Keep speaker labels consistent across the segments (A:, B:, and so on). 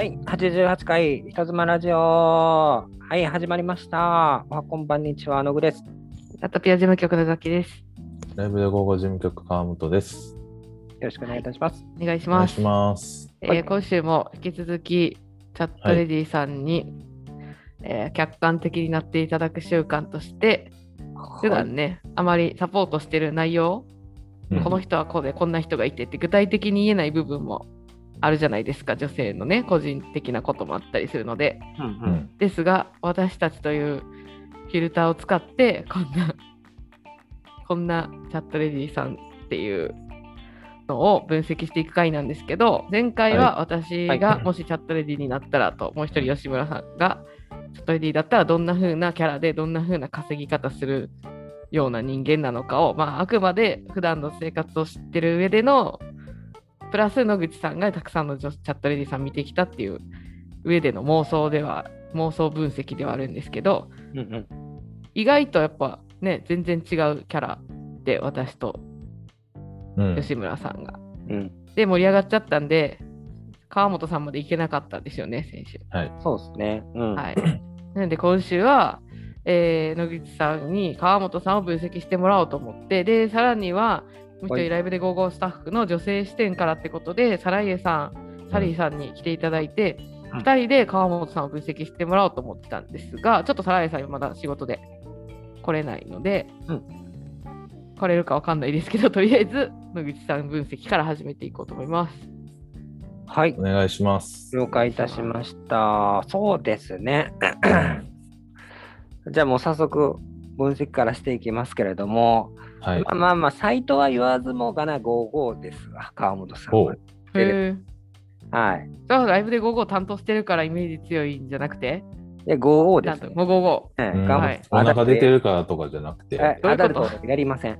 A: 第88回人妻ラジオ。はい、始まりました。おはこんばんにちは、のぐです。
B: アトピア事務局のザキです。
C: ライブで午後事務局川本です。
A: よろしくお願いいたします。
B: お願いします。
C: お願いします。
B: えー
A: はい
B: 今週も引き続き、チャットレディさんに、えー客観的になっていただく習慣として、普段ね、あまりサポートしてる内容、
C: うん
B: この人はこうでこんな人がいてって具体的に言えない部分もあるじゃないですか、女性のね、個人的なこともあったりするので。
A: うんう
C: うんん。
B: ですが、私たちというフィルターを使って、こんな、こんなチャットレディさんっていうのを分析していく回なんですけど、前回は私
A: はい
B: がもしチャットレディになったらと、もう一人吉村さんがチャットレディだったらどんな風なキャラでどんな風な稼ぎ方するような人間なのかを、まあ、あくまで普段の生活を知ってる上でのプラス野口さんがたくさんの女チャットレディさん見てきたっていう上での妄想では妄想分析ではあるんですけど
A: うんうん
B: 意外とやっぱね全然違うキャラで私と
C: うん。
B: 吉村さんが。
A: うん。
B: で盛り上がっちゃったんで川本さんまで行けなかったんですよね先週。
C: はい。
A: そうですね。うん。
B: はい、なので今週は、えー野口さんに川本さんを分析してもらおうと思ってでさらにはもう一
A: はい
B: 人ライブで55スタッフの女性視点からってことでサライエさんサリーさんに来ていただいて、
A: うん
B: 2人で川本さんを分析してもらおうと思ってたんですがちょっとサライエさんはまだ仕事で来れないので、
A: うん
B: 来れるかわかんないですけど とりあえず野口さん分析から始めていこうと思います。
A: はい
C: お。願いします。
A: 了解いたしました。そうですね。じゃあもう早速分析からしていきますけれども、
C: はい
A: ま。あまあまあ、サイトは言わずもがな55ですわ、川本さんは。
B: へー
A: はい。
B: じゃあライブで55担当してるからイメージ強いんじゃなくて？
A: で、55です、ね。
B: もう55。
C: うん
A: はい
C: お腹出てるからとかじゃなくて。
A: はい
B: どういうこと？
A: アダルトやりません。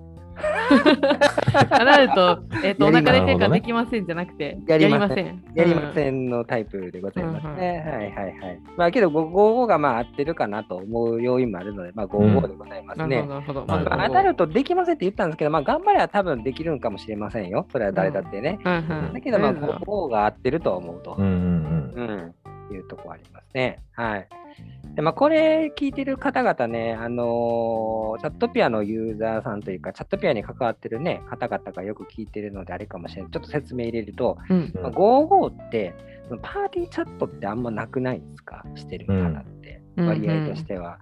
B: あなると、えっ、と、お腹出てるから
C: なるほどね
B: できませんじゃなくて、
A: やりません
B: ん。
A: やりま
B: ん。
A: せんのタイプでございます
B: うんうん
A: ね。はいはいはい。まあけど、55がまあ合ってるかなと思う要因もあるので、まあ55でございますね。
B: なるほど、なるほど。
A: まあ、アダルトできませんって言ったんですけど、まあ頑張れば多分できるんかもしれませんよ。それは誰だってね。
B: うんうん。
A: だけど、まあ
B: とりあえず
A: 55が合ってるとは思うと。
C: うんうん
A: うん、いうとこありますね。はい。でまあ、これ聞いてる方々ね、あのーチャットピアのユーザーさんというか、チャットピアに関わってるね、方々がよく聞いてるのであれかもしれない。ちょっと説明入れると、
B: うん。
A: まあ、55って、そのパーティーチャットってあんまなくないですか？してる方って、
B: うん
A: 割合としては。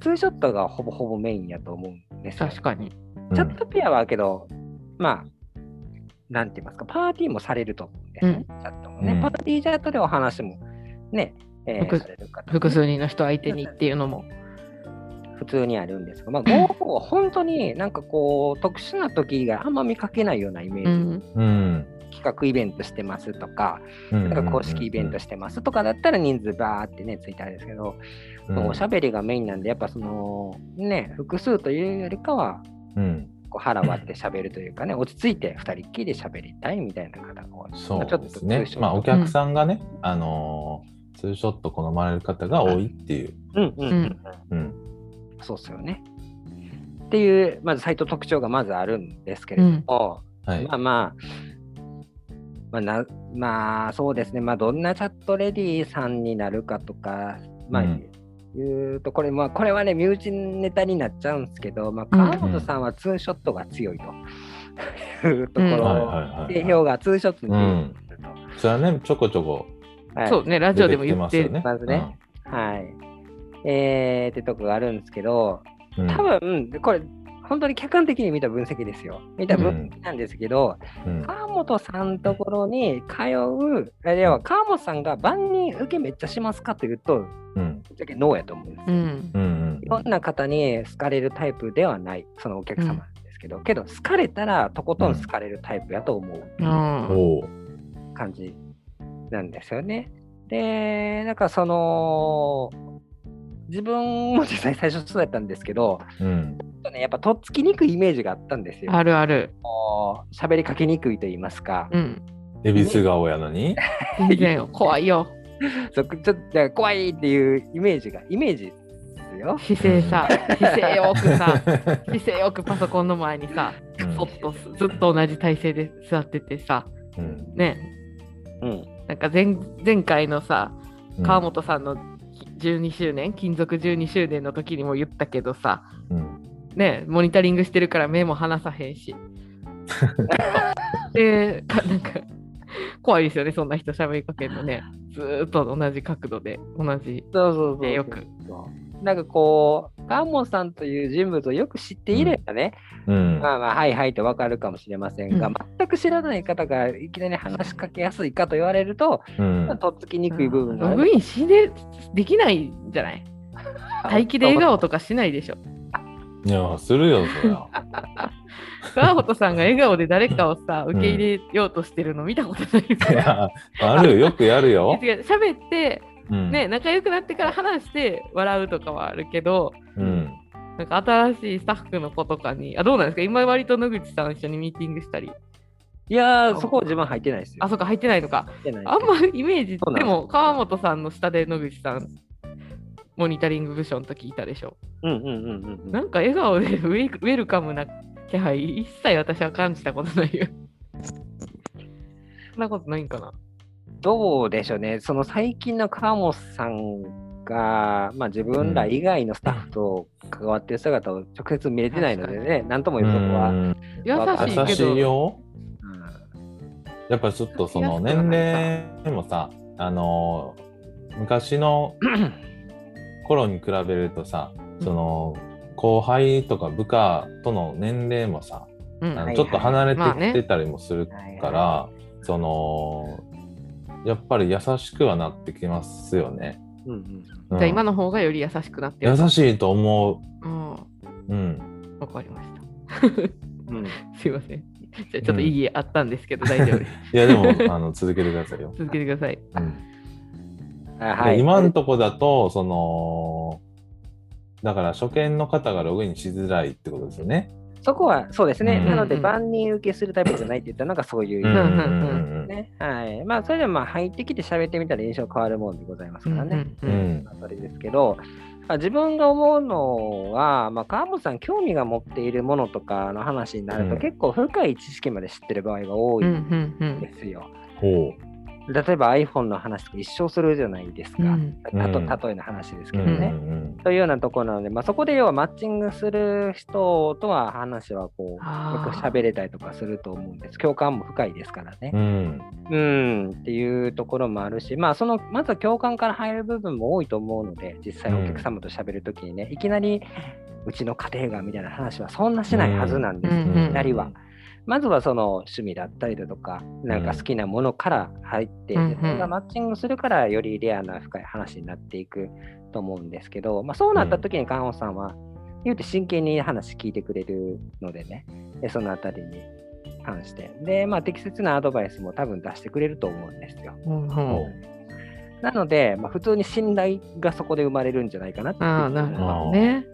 A: ツーショットがほぼほぼメインやと思うんですよ。
B: 確かに。
C: うん。
A: チャットピアはけど、まあ、なんて言いますか、パーティーもされると思うんですね、チャットもね。
C: うん
A: パーティーチャットでお話もね、えー
B: 複
A: される方もね
B: 複数人の人相手にっていうのも。
A: 普通にあるんですが、まあ、GoGo は本当になんかこう、特殊な時以外あんま見かけないようなイメージ、
B: うん。
C: うん。
A: 企画イベントしてますとか、
C: うん。
A: なんか公式イベントしてますとかだったら人数バーってね、ついてあるんですけど、
C: うん
A: おしゃべりがメインなんで、やっぱその、ね、複数というよりかは、
C: うん。
A: こう腹割って喋るというかね、落ち着いて2人っきりで喋りたいみたいな方が多い。
C: そうですねまあ、お客さんがね、あのー、ツーショット好まれる方が多いっていう。
A: うんうん、う
B: うんん、
C: うん。
A: そうっすよね。っていう、まずサイト特徴がまずあるんですけれども、
C: はい
A: ま。あまあ、まあな、まあそうですね、まあどんなチャットレディさんになるかとか、まあ、
C: うん
A: 言うと、これ、まあこれはね、身内ネタになっちゃうんですけど、まあ
B: うん
A: 川本さんはツーショットが強いというとこ
B: うん
A: ろ、
C: はいはいはい
A: 定評がツーショットに
C: うん。それはね、ちょこちょこ
A: はい
B: そうね、ラジオでも言って
C: ますよね。
A: まずねはい。えー、ってとこがあるんですけど、
C: うん。
A: 多分、これ、本当に客観的に見た分析ですよ。見た分析なんですけど、
C: うん。
A: 川本さんのところに通う、あれは川本さんが万人受けめっちゃしますかというと、
C: うん。
A: ぶっちゃけノーやと思うんですよ。
B: うん。
C: うん。うん
A: いろんな方に好かれるタイプではない、そのお客様なんですけど、けど好かれたらとことん好かれるタイプやと思う
B: うん。
C: おう。
A: 感じなんですよね。で、なんかその、自分も実際最初そうやったんですけど、
C: うん。
A: ちょっとね、やっぱとっつきにくいイメージがあったんですよ。
B: あるある。
A: 喋りかけにくいと言いますか。
B: うん。
C: 恵比寿顔やのに？
B: 怖いよ。
A: そちょっと怖いっていうイメージが、イメージですよ。
B: 姿勢さ、姿勢よくさ、姿勢よくパソコンの前にさ、
C: うん
B: そっとずっと同じ体勢で座っててさ、
C: うん。
B: ね、
A: うん。
B: なんか前前回のさ
C: うん。
B: 川本さんの12周年金属12周年の時にも言ったけどさ
C: うん。
B: ねモニタリングしてるから目も離さへんし。でかなんか怖いですよねそんな人喋りかけるのね。ずーっと同じ角度で同じ。
A: そうそうそう
B: でよく
A: なんかこう、川本さんという人物をよく知っていればね、
C: うん。
A: まあまあ、はいはいとわかるかもしれませんが、
B: うん。
A: 全く知らない方がいきなり話しかけやすいかと言われると、
C: うん。
A: とっつきにくい部分がある。
B: ログイン死んでできないんじゃない？待機で笑顔とかしないでしょ？
C: いやするよそりゃ。
B: 川本さんが笑顔で誰かをさ受け入れようとしてるの見たことない
C: いやあるよよくやるよ、
B: 喋って
C: うん。
B: ね仲良くなってから話して笑うとかはあるけど
C: うん、
B: なんか新しいスタッフの子とかにあどうなんですか？今割と野口さん一緒にミーティングしたり。
A: いやー、そこ自分入ってないですよ。
B: あそっか入ってないのか。あんまイメージ
A: で
B: も川本さんの下で野口さんモニタリング部署の時いたでしょ？
A: うんうんうんうんうん。
B: なんか笑顔で ウェイウェルカムな気配一切私は感じたことないよ。そんなことないんかな？
A: どうでしょうね、その最近の川本さんが、まあ、自分ら以外のスタッフと関わってる姿を直接見れてないのでね、なんとも
C: う
A: 言うとこは。
C: ん。
B: 優しい
C: 優しい
B: けど
C: よ。
A: うん。
C: やっぱちょっとその年齢もさあの昔の 頃に比べるとさその後輩とか部下との年齢もさ
B: うん。
A: はい
C: あのちょっと離れてきてたりもするから、そのやっぱり優しくはなってきますよね。
A: うんうん。
C: うん。
B: じゃあ今の方がより優しくなってる。
C: 優しいと思
B: う。ん。
C: う。うん。
B: わかりました。
A: うん。
B: すいません。じゃあちょっといい絵あったんですけど大丈夫です。
C: いやでもあの続けてくださいよ。
B: 続けてください。
C: うん。
A: あはい、
C: で今のとこだとそのだから初見の方がログインしづらいってことですよね。
A: そこはそうですね、
C: うん
A: なので万人受けするタイプじゃないって言ったのがそういう意
C: うんうん
A: ですね。はい。まあ、それでもまあ入ってきて喋ってみたら印象変わるもんでございますからね。
C: う
B: うんうん
C: ん
A: まあそれですけど、まあ自分が思うのは、まあ、川本さん興味が持っているものとかの話になると、
C: うん
A: 結構深い知識まで知ってる場合が多い
B: うんんうんうん
A: ですよ。
C: ほ
A: 例えば iPhone の話とか一生するじゃないですか。
B: うん
A: たと
C: うん
A: 例えの話ですけ
C: う。うん
A: どね。というようなところなので、まあ、そこで要はマッチングする人とは話はこう、よく喋れたりとかすると思うんです。共感も深いですからね。
C: うん
A: うん、っていうところもあるし、まあ、その、まずは共感から入る部分も多いと思うので、実際お客様と喋るときにね、いきなり、うちの家庭がみたいな話はそんなしないはずなんです、
B: うんうん
A: いきなりは。まずはその趣味だったりだとか、なんか好きなものから入って、
B: うん
A: でそれがマッチングするから、よりレアな深い話になっていくと思うんですけど、まあ、そうなった時に菅本さんは、言うて真剣に話聞いてくれるのでね、でそのあたりに関して。で、まあ、適切なアドバイスも多分出してくれると思うんですよ。
B: うんうん。
C: ほ
A: なので、まあ、普通に信頼がそこで生まれるんじゃないかなっていう。
B: ああなるほどね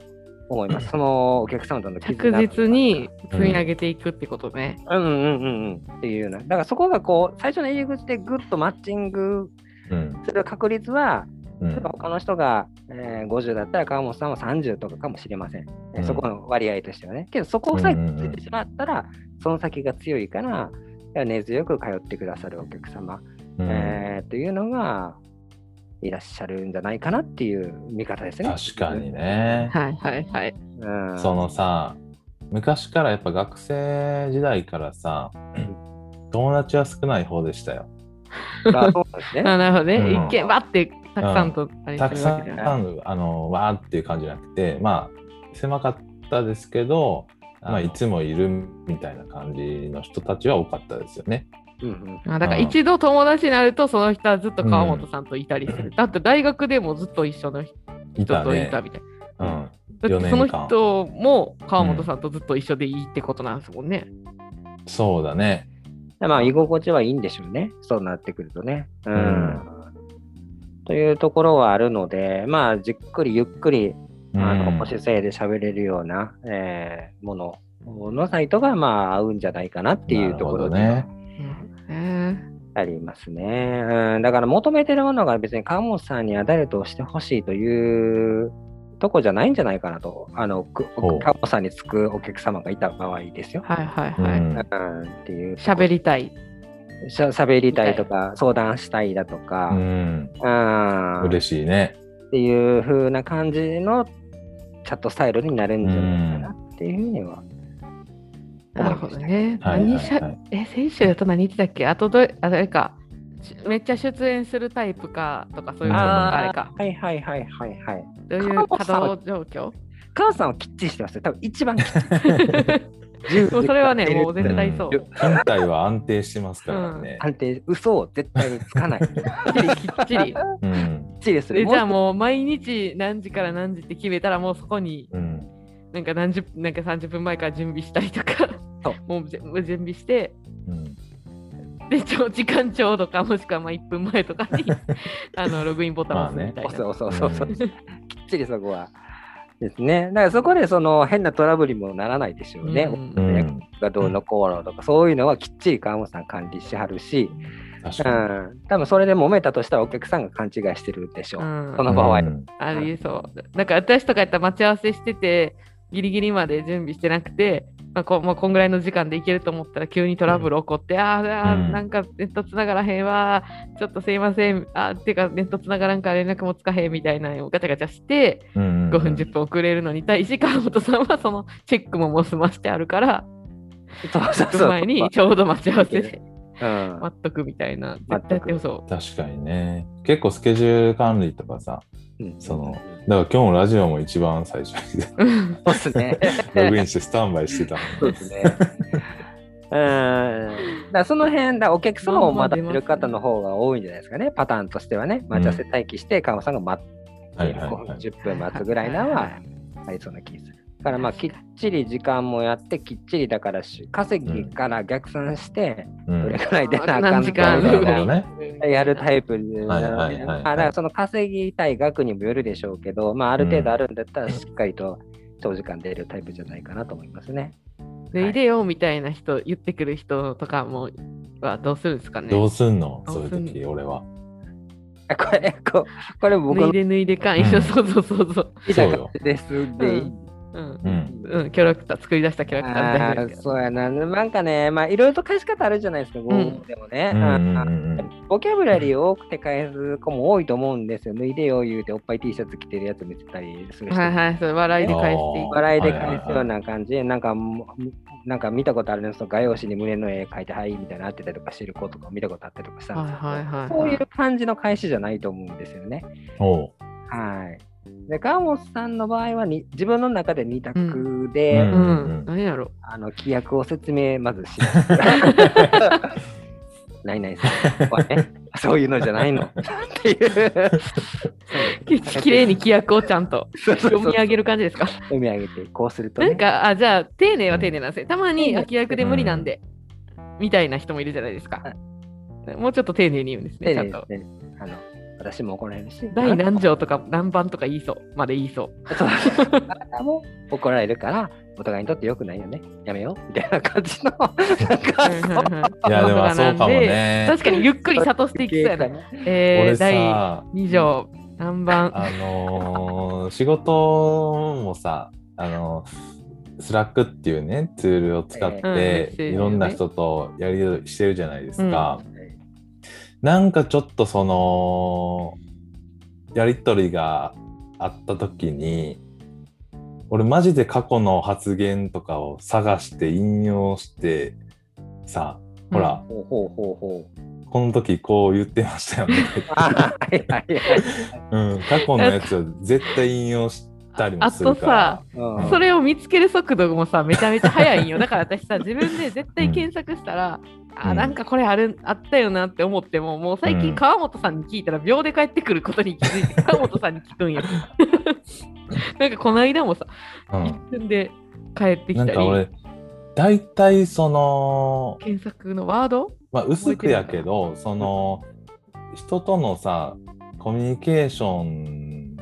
A: 思います。そのお客様との絆
B: 着実に積み上げていくってことね。
A: うんうんうんうんっていうような。だからそこがこう、最初の入り口でぐっとマッチング
C: うん
A: する確率は、
C: うん
A: 例えば他の人が、えー50だったら川本さんは30とかかもしれません。えー
C: うん
A: そこの割合としてはね。けどそこさえついてしまったら、その先が強いから、根強く通ってくださるお客様、
C: うん
A: えーというのがいらっしゃるんじゃないかなっていう見方ですね。
C: 確かにね。
B: はいはいはい。
A: うん。
C: そのさ昔からやっぱ学生時代からさ友達は少ない方でしたよ。
A: あそうなんですね。
B: あ なるほどね。
C: うん
B: 一見ばってたくさんとあれ
C: たくさん。あのわーっていう感じじゃなくてまあ狭かったですけど、まあ、いつもいるみたいな感じの人たちは多かったですよね。
A: うんうん
B: あだから一度友達になるとその人はずっと川本さんといたりする。だって大学でもずっと一緒の人
C: いた
B: とい
C: ね。
B: たみたい
C: うん、
B: な。だっ
C: 4
B: てその人も川本さんとずっと一緒でいいってことなんですもんね。
C: そうだね。
A: まあ、居心地はいいんでしょうね。そうなってくるとね。うん。
C: うん
A: というところはあるので、まあ、じっくりゆっくり、あの、
C: うん
A: 腰姿勢で喋れるような、えーもののサイトが、まあ、合うんじゃないかなっていうところで
C: なるほど
B: うんね
A: ありますね。うん。だから、求めてるものが別に川本さんにアダルトをしてほしいというとこじゃないんじゃないかなと。あの、川本さんにつくお客様がいた場合ですよ。
B: はいはいはい。
C: うん
A: うん。っていう。
B: 喋りたい。
A: しゃ喋りたいとか、相談したいだとか、
C: うん。
A: うん
C: 嬉しいね。
A: っていう風な感じのチャットスタイルになるんじゃないかなっていうふうには。
B: なるほどね。
C: はいはい
B: 何しゃ
C: はい
B: え、先週だと何言ってたっけ？あとど、あれか、しめっちゃ出演するタイプかとか、そういうの
A: あ
B: あれか。
A: はいはいはいはいはい。
B: どういう稼働状況？
A: 母さんはきっちりしてますよ。多分一番きっちり。
B: もうそれはね、もう
A: 全
B: 絶対そう。
C: うん勤怠は安定してますからね。
A: 安定、嘘を絶対につかない。きっ
B: ちりきっちり。
C: うん。
A: ちりする。
B: でじゃあもう毎日何時から何時って決めたらもうそこに
C: うん。
B: なんか何十なんか30分前から準備したりとか
A: そう
B: もう全部準備して
C: うん。
B: でちょ時間ちょうどかもしくはまあ1分前とかに あのログインボタンを押すみたいな。
A: そうそうそうそう。
C: うん
A: きっちりそこは。ですね。だからそこでその変なトラブルにもならないでしょうね。
B: うん
C: うん。
A: がどうのこうのとか、そういうのはきっちり川本さん管理しはるし、う
C: 確か
A: ん、多分それで揉めたとしたらお客さんが勘違いしてるでしょう。
B: うん
A: その場合。
C: うん
B: ありえそう。なんか私とかやったら待ち合わせしてて、ギリギリまで準備してなくて、まあこまあ、こんぐらいの時間で行けると思ったら急にトラブル起こって、あーあー、
C: うん。
B: なんかネットつながらへんわ、ちょっとすいません、あーっていうかネットつながらんから連絡もつかへんみたいなのをガチャガチャして、
C: うん
B: 5分10分遅れるのに対し、川本さんは そのチェックももう済ましてあるから、
A: そうそう
B: 10
A: そう。
B: 分前にちょうど待ち合わせで
A: うん、
B: 待っとくみたいな、絶対やってよそう。
C: 確かにね。結構スケジュール管理とかさ、
A: うん。
C: そのだから今日もラジオも一番最初に
B: うん
A: そうですね。
C: ログインしてスタンバイしてたの
A: そうですね。うん。だその辺だ、お客様を待ってる方の方が多いんじゃないですかね、パターンとしてはね。待ち合わせ待機して、川本さんが待っている、5分、
C: はいはいはい。
A: 10分待つぐらいなのはありそうな気がする。だからまあ、きっちり時間もやって、きっちりだからし、稼ぎから逆算して、
C: うん。
A: どれくらい出なあかん
B: 何時間
C: なるほど
A: みたいな
C: ね。
A: やるタイプでまあだからその稼ぎたい額にもよるでしょうけど、まあ、ある程度あるんだったらしっかりと長時間出るタイプじゃないかなと思いますね。
B: で、い。でよみたいな人、言ってくる人とかもはどうするんですかね？
C: どうすんの？
B: ど
C: そういう時、俺は。
A: あこれ、ここれ僕の
B: 脱いで脱いでかん、
C: うん。
B: そうそうそうそう。
A: 見た感じです。で。
B: うん
C: うん。
B: うん、キャラクター、作り出したキャラクターみたいな
A: そうやな。なんかね、まあいろいろと返し方あるじゃないですか、
B: ん
A: 語でもね。ボキャブラリー多くて返す子も多いと思うんですよ。脱いでよ言うておっぱい T シャツ着てるやつ見せたりする人
B: はいはい、それ笑いで返して。
A: 笑いで返すような感じで、なんかなんか見たことあるんです画用紙に胸の絵描いて、はい、みたいなのあってたりとかしてる子とか見たことあったりとかしたん
B: はい
A: ですけど、
B: はいはい。
A: そういう感じの返しじゃないと思うんですよね。はい。で、川本さんの場合はに自分の中で二択で、
C: うん
B: うん、何やろ。
A: あの規約を説明まずします。ないないさんはね、そういうのじゃないのっていう。
B: ききれいに規約をちゃんと読み上げる感じですか？
A: 読み上げて、こうすると、ね。
B: なんか、あ、じゃあ、丁寧は丁寧なんですね。たまに、規約で無理なんで、みたいな人もいるじゃないですか。もうちょっと丁寧に言うんですね、ちゃんと。
A: ねあの私も怒られるし、
B: 第何条とか何番とか言いそう、まで言いそう。
A: そう。あなたも怒られるから、お互いにとって良くないよね。やめよう。みたいな感じの。なんか
B: はい
C: や、でもそうかもね。
B: 確かにゆっくり悟していきそう。やな。え
C: 俺
B: ー、第
C: さ、
B: 2条、何番。
C: あのー仕事もさ、あのーSlack っていうね、ツールを使っ
B: ええ
C: て、
B: うん。
C: いろんな人とやり取りしてるじゃないですか。なんかちょっとその、やり取りがあった時に、俺マジで過去の発言とかを探して引用して、さ、ほら、
A: ほうほうほうほう。
C: この時こう言ってましたよね。
A: あはいはいはい。
C: うん、過去のやつを絶対引用したりも
B: あ
C: するから。
A: うん
B: それを見つける速度もさ、めちゃめちゃ速いんよ。だから私さ、自分で絶対検索したら、あ、
C: うん
B: なんかこれあるあったよなって思っても、もう最近
C: うん
B: 川本さんに聞いたら秒で帰ってくることに気づいて、川本さんに聞くんよ。なんかこの間もさ、
C: うん
B: 一瞬で帰ってきたり、
C: なんか俺、大体その、
B: 検索のワード？
C: まあ、薄くやけど、その、人とのさ、コミュニケーション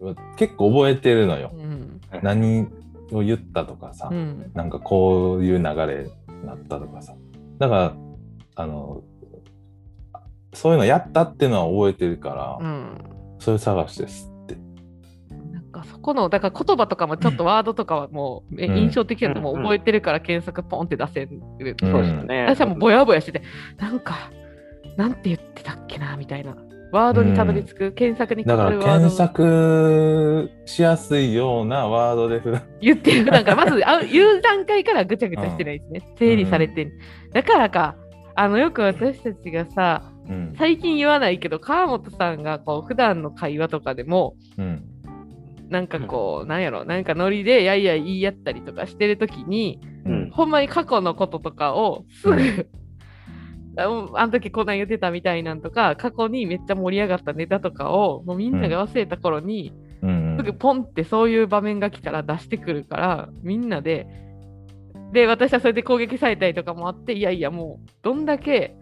C: は結構覚えてるのよ
B: う。ん。
C: 何を言ったとかさ、
B: うん。
C: なんかこういう流れになったとかさ。だから、あの、そういうのやったっていうのは覚えてるから、
B: うん。
C: それ探してすって。
B: なんかそこのだから言葉とかもちょっとワードとかはもう、え
C: うん
B: 印象的なのもう覚えてるから検索ポンって出せる、
C: うん
A: そうですね。
B: 私はもうぼやぼやしててなんかなんて言ってたっけなみたいなワードにたどり着く、検索にか
C: だか
B: るワード
C: 検索しやすいようなワードで普段
B: 言ってる。なんかまずあ 言う段階からぐちゃぐちゃしてないですね、整理されてる、だからかあのよく私たちがさ
C: うん。
B: 最近言わないけど川本さんがこう普段の会話とかでも
C: うん。
B: なんかこう、なんやろなんかノリでやいやい言い合ったりとかしてるときに
A: うん。
B: ほんまに過去のこととかをすぐ、
C: う
B: あの時こんなん言ってたみたいなんとか過去にめっちゃ盛り上がったネタとかをもうみんなが忘れた頃に、
C: うん。
B: すぐポンってそういう場面が来たら出してくるからみんなで。で私はそれで攻撃されたりとかもあっていやいやもうどんだけ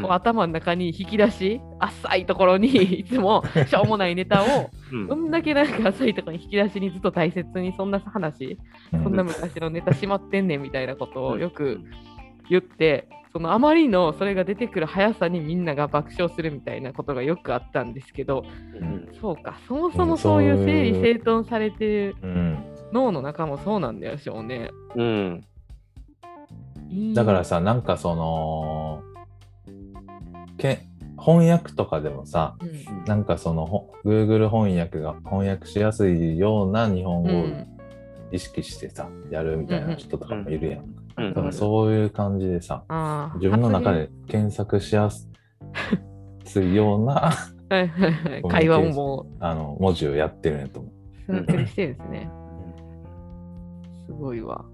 B: こう頭の中に引き出し浅いところに いつもしょうもないネタを
A: うん。
B: どんだけなんか浅いところに引き出しにずっと大切にそんな話
C: うん
B: そんな昔のネタしまってんねんみたいなことをよく言ってそのあまりのそれが出てくる速さにみんなが爆笑するみたいなことがよくあったんですけど
A: うん。
B: そうかそもそもそういう整理整頓されてる
C: うん。
B: 脳の中もそうなんでしょうね。
A: うん。
C: だからさなんかそのけ翻訳とかでもさ
B: うん、
C: なんかそのほ Google 翻訳が翻訳しやすいような日本語を
B: うん。
C: 意識してさ、やるみたいな人とかもいるやん。
A: うん
C: だからそういう感じでさ、自分の中で検索しやすいような
B: 会話をも
C: あの文字をやってるんやと思う。
B: してるんですね。すごいわ。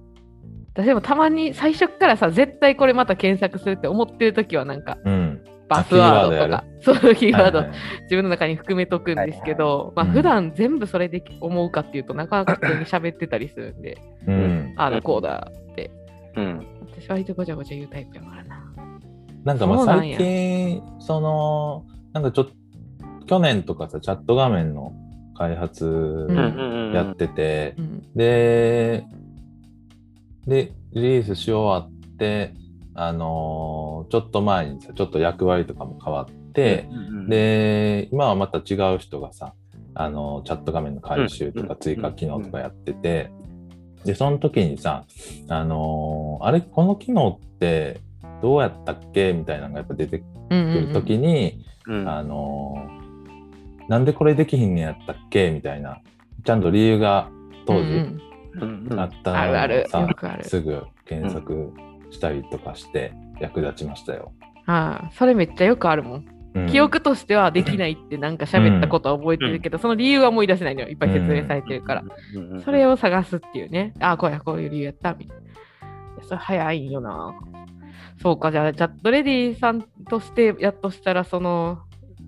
B: 私でもたまに最初からさ絶対これまた検索するって思ってる時はなんか
C: うん。
B: パスワードとかそういうキーワード
C: はいはい
B: 自分の中に含めとくんですけど、
C: はいはい
B: まあ普段全部それで思うかっていうとなかなか普通に喋ってたりするんで、
C: うん。
B: ああだこうだって。
A: うん
B: 私割とごちゃごちゃ言うタイプやからな。
C: なんかまあ最近、その、なんかちょっと、去年とかさ、チャット画面の開発
B: うん
C: やってて、
B: うん。
C: で、で、リリースし終わって、あのーちょっと前にさ、ちょっと役割とかも変わって、で、今はまた違う人がさ、あのーチャット画面の回収と
A: うん
C: か追加機能とかやってて、で、その時にさ、あのーあれ、この機能ってどうやったっけ？みたいなのがやっぱ出てく
B: うんうん
C: る時に、
A: うん。
C: あのーなんでこれできひんねやったっけ？みたいな、ちゃんと理由が当時
B: うん
A: うん。うん
C: あった
B: あるある。
C: のをさ、すぐ検索したりとかして役立ちましたよ。
B: はい、それめっちゃよくあるもん。
C: うん
B: 記憶としてはできないってなんか喋ったことは覚えてるけど、その理由は思い出せないのよ。いっぱい説明されてるから。それを探すっていうね。ああ、こうや、こういう理由やった。みたいな。それ早いんよな。そうか、じゃあ、チャットレディさんとしてやっとしたら、その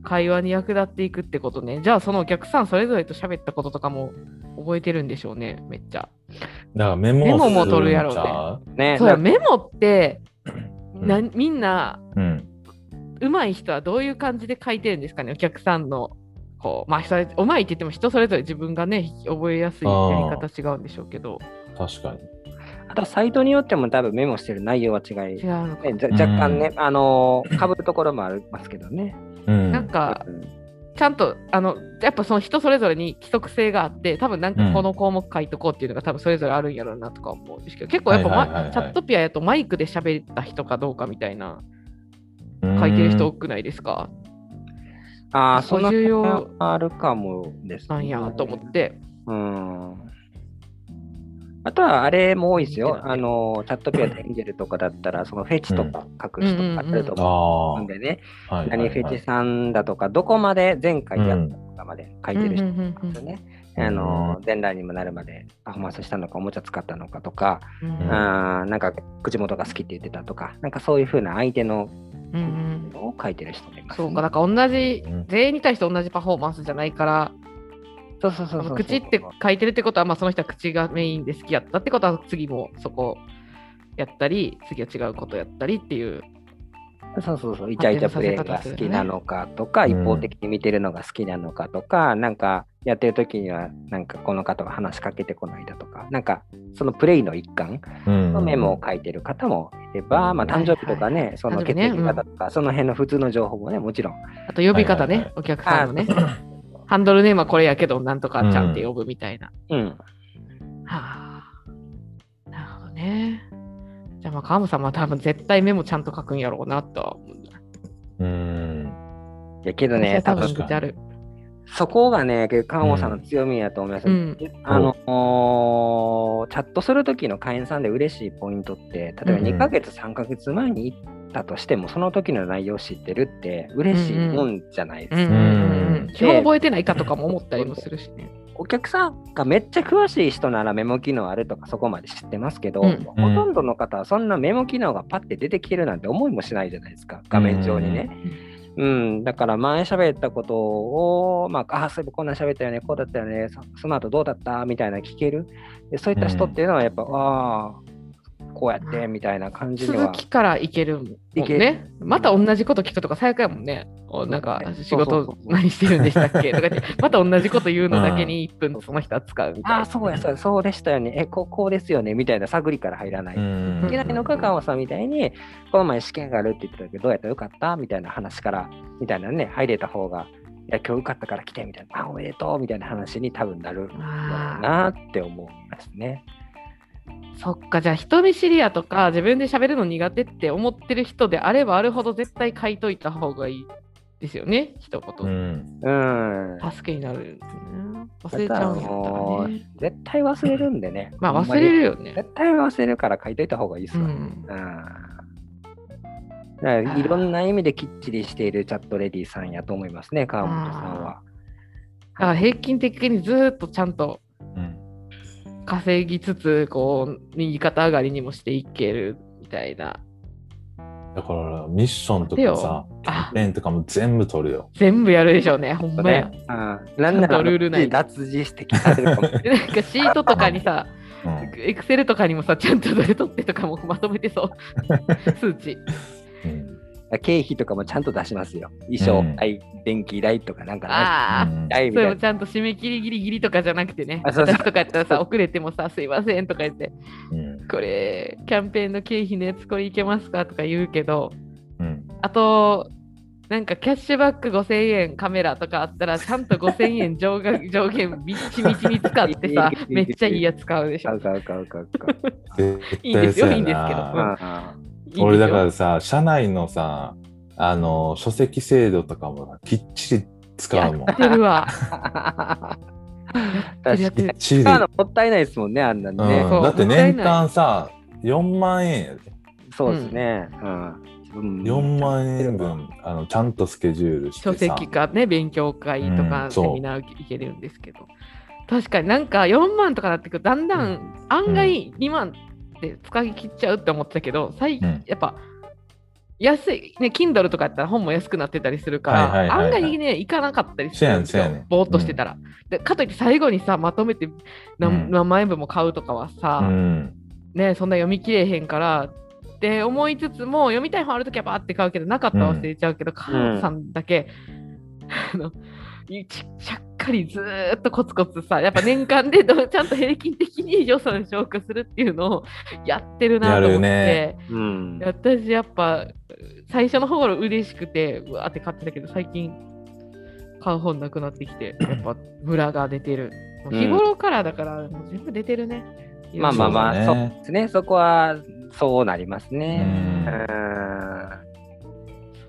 B: 会話に役立っていくってことね。じゃあ、そのお客さんそれぞれと喋ったこととかも覚えてるんでしょうね、めっちゃ。
C: だからメモ
B: メモも取るやろうね
A: ね
B: そうや、メモって、
C: うん
B: なみんな
C: うん。
B: 上手い人はどういう感じで書いてるんですかね、お客さんの。こうまあ、それ上手いって言っても人それぞれ自分がね、覚えやすいやり方違うんでしょうけど、
C: 確かに。
A: あとサイトによっても多分メモしてる内容は違い、ね、
B: 違うのか。
A: ざ若干ね、あのー、かぶるところもありますけどね。
C: うん。
B: なんか、
A: うん
B: ちゃんと、あの、やっぱその人それぞれに規則性があって、多分なんかこの項目書いとこうっていうのが多分それぞれあるんやろうなとか思うんですけど、結構やっぱ、チャットピアやとマイクで喋った人かどうかみたいな
C: うん
B: 書いてる人多くないですか、
A: ああ、その
B: 重要
A: あるかもです、
B: なんやと思って。
A: うん。あとはあれも多いですよ。あの、チャットピアでエンジェルとかだったら、そのフェチとか書く人とかあると
C: あ
A: 思
C: あ。
A: うんでね、何フェチさんだとか、どこまで前回やったのかまで書いてる人ですよね。
C: うん
A: あの、前来にもなるまでパフォーマンスしたのか、おもちゃ使ったのかとか、
B: うん
C: うん
A: あーなんか口元が好きって言ってたとか、なんかそういうふうな相手の
B: うんうん。
A: を書いてる人もいます、
B: そうか、だから同じ
C: うん、
B: 全員に対して同じパフォーマンスじゃないから、
A: そうそうそう。
B: 口って書いてるってことは、まあ、その人は口がメインで好きやったってことは、次もそこやったり、次は違うことやったりっていう。
A: そうそうそう、イチャイチャプレイが好きなのかとか、
C: うん。
A: 一方的に見てるのが好きなのかとか、なんかやってる時には、なんかこの方が話しかけてこないだとか、なんかそのプレイの一環
C: うん
A: のメモを書いてる方もいれば、
C: うん
A: まあ誕生日とかね、その血
B: 誕生日ね
A: 液型とか、その辺の普通の情報もね、もちろん。
B: あと呼び方ね、
C: はいはいはい
B: お客さんのね。ハンドルネームはこれやけど、なんとかちゃんって呼ぶみたいな。
A: うん。
B: はあ。なるほどね。じゃあ、まあ、川本さんは多分絶対メモちゃんと書くんやろうなとは思うんだ。
C: うん。
A: やけどね、
B: 多分る。
A: そこがね、結構看護さんの強みやと思います。
B: うん。
A: あのおーチャットするときの会員さんで嬉しいポイントって、例えば
C: うん
A: 2ヶ月、3ヶ月前に行ったとしても、その時の内容を知ってるって嬉しいもんじゃないですか。
B: 基本覚えてないかとかも思ったりもするしね。
A: お客さんがめっちゃ詳しい人ならメモ機能あるとかそこまで知ってますけど、
B: うん
A: ほとんどの方はそんなメモ機能がパッて出てきてるなんて思いもしないじゃないですか、画面上にね。うん、だから前喋ったことを、まあ、ああ、そういえばこんなん喋ったよね、こうだったよね、そスマートどうだった？みたいな聞ける。でそういった人っていうのはやっぱ、ああ、こうやってみたいな感じでは
B: 続。きからいけるもんね。また同じこと聞くとか最悪やもんね。おなんか仕事何してるんでしたっけ？とか言って、また同じこと言うのだけに1分その人は使うみたいな。
A: ああ、そうや、そうや、そうでしたよね。え、こうこうですよね、みたいな探りから入らない。
C: うん
A: いけないのか、川さんみたいに、この前試験があるって言ってたけど、どうやったらよかったみたいな話から、みたいなね、入れた方が、いや、今日受かったから来て、みたいな、あ、おめでとうみたいな話に多分なるなって思いますね。
B: そっか、じゃあ人見知りやとか自分で喋るの苦手って思ってる人であればあるほど絶対書いといた方がいいですよね、一
C: う
B: 言。
C: ん。
A: うん。
B: 助けになるんですね。忘れちゃうんやったらね。
A: 絶対忘れるんでね。
B: まあ忘れるよね。
A: 絶対忘れるから書いといた方がいいですわ。
B: うん。
A: うんいろんな意味できっちりしているチャットレディさんやと思いますね、川本さんは。
B: だから平均的にずーっとちゃんと
C: うん。
B: 稼ぎつつ、こう、右肩上がりにもしていけるみたいな。
C: だから、ミッションとかさ、キ
B: あ
C: ャンペーンとかも全部取るよ。
B: 全部やるでしょうね、ほんまや。
A: ねうん、なんな
B: ちゃんとルール
A: ら
B: 内
A: 脱字して聞かせるかも。
B: で なんかシートとかにさ、
C: うん。
B: エクセルとかにもさ、ちゃんとどれ取ってとかもまとめてそう。数値。
C: うん
A: 経費とかもちゃんと出しますよ。衣装
C: うん
A: 代、電気代とかなんかね。
B: ああ。
C: うん
A: 代みたいな。
B: それもちゃんと締め切りギリギリとかじゃなくてね、
A: あそうそう
B: 私とかやったらさ、遅れてもさ、すいませんとか言って、
C: うん
B: これ、キャンペーンの経費のやつこれいけますかとか言うけど、
C: うん。
B: あと、なんかキャッシュバック5000円カメラとかあったら、ちゃんと5000円上が 上限みっちみちに使ってさ、めっちゃいいやつ買うでしょ。
A: 買う買う買う買う
B: いいんですよいいんですけど
C: 俺だからさ、社内のさ、あの、書籍制度とかもきっちり使うもん。
B: やってるわ。
A: 確かに。使うのもったいないですもんね、あんなん
C: うん、
A: ね。
B: そう
C: だって年間さ、4万円やで。
A: そうですね。うん。うん
C: 4万円分、あのちゃんとスケジュールして
B: 書
C: さ。
B: 籍かね、勉強会とかセミナー行けるんですけど、確かになんか4万とかなってくるとだんだん案外2万って使い切っちゃうって思ってたけど、最
C: うん。
B: やっぱ安い、ね、Kindle とかやったら本も安くなってたりするから、
C: はいはいはいはい。
B: 案外ね、いかなかったりするんですよ。
C: ね。
B: ぼーっとしてたら。でかといって最後にさ、まとめて何,、
C: うん。
B: 何万円分も買うとかはさ、
C: うん。
B: ね、そんな読み切れへんからって思いつつも読みたい本あるときはバーって買うけどなかったら忘れちゃうけど、カーンさんだけ、あのちちゃっかりずーっとコツコツさやっぱ年間でど ちゃんと平均的に予算消化するっていうのをやってるなと思って、
C: ね
A: うん。
B: 私やっぱ最初の方から嬉しくてうわーって買ってたけど最近買う本なくなってきてやっぱムラが出てる。日頃からだから、もう全部出てるね。
A: まあまあまあ、そうですね。そこはそうなります
C: う
A: ね。
C: ん
A: うん。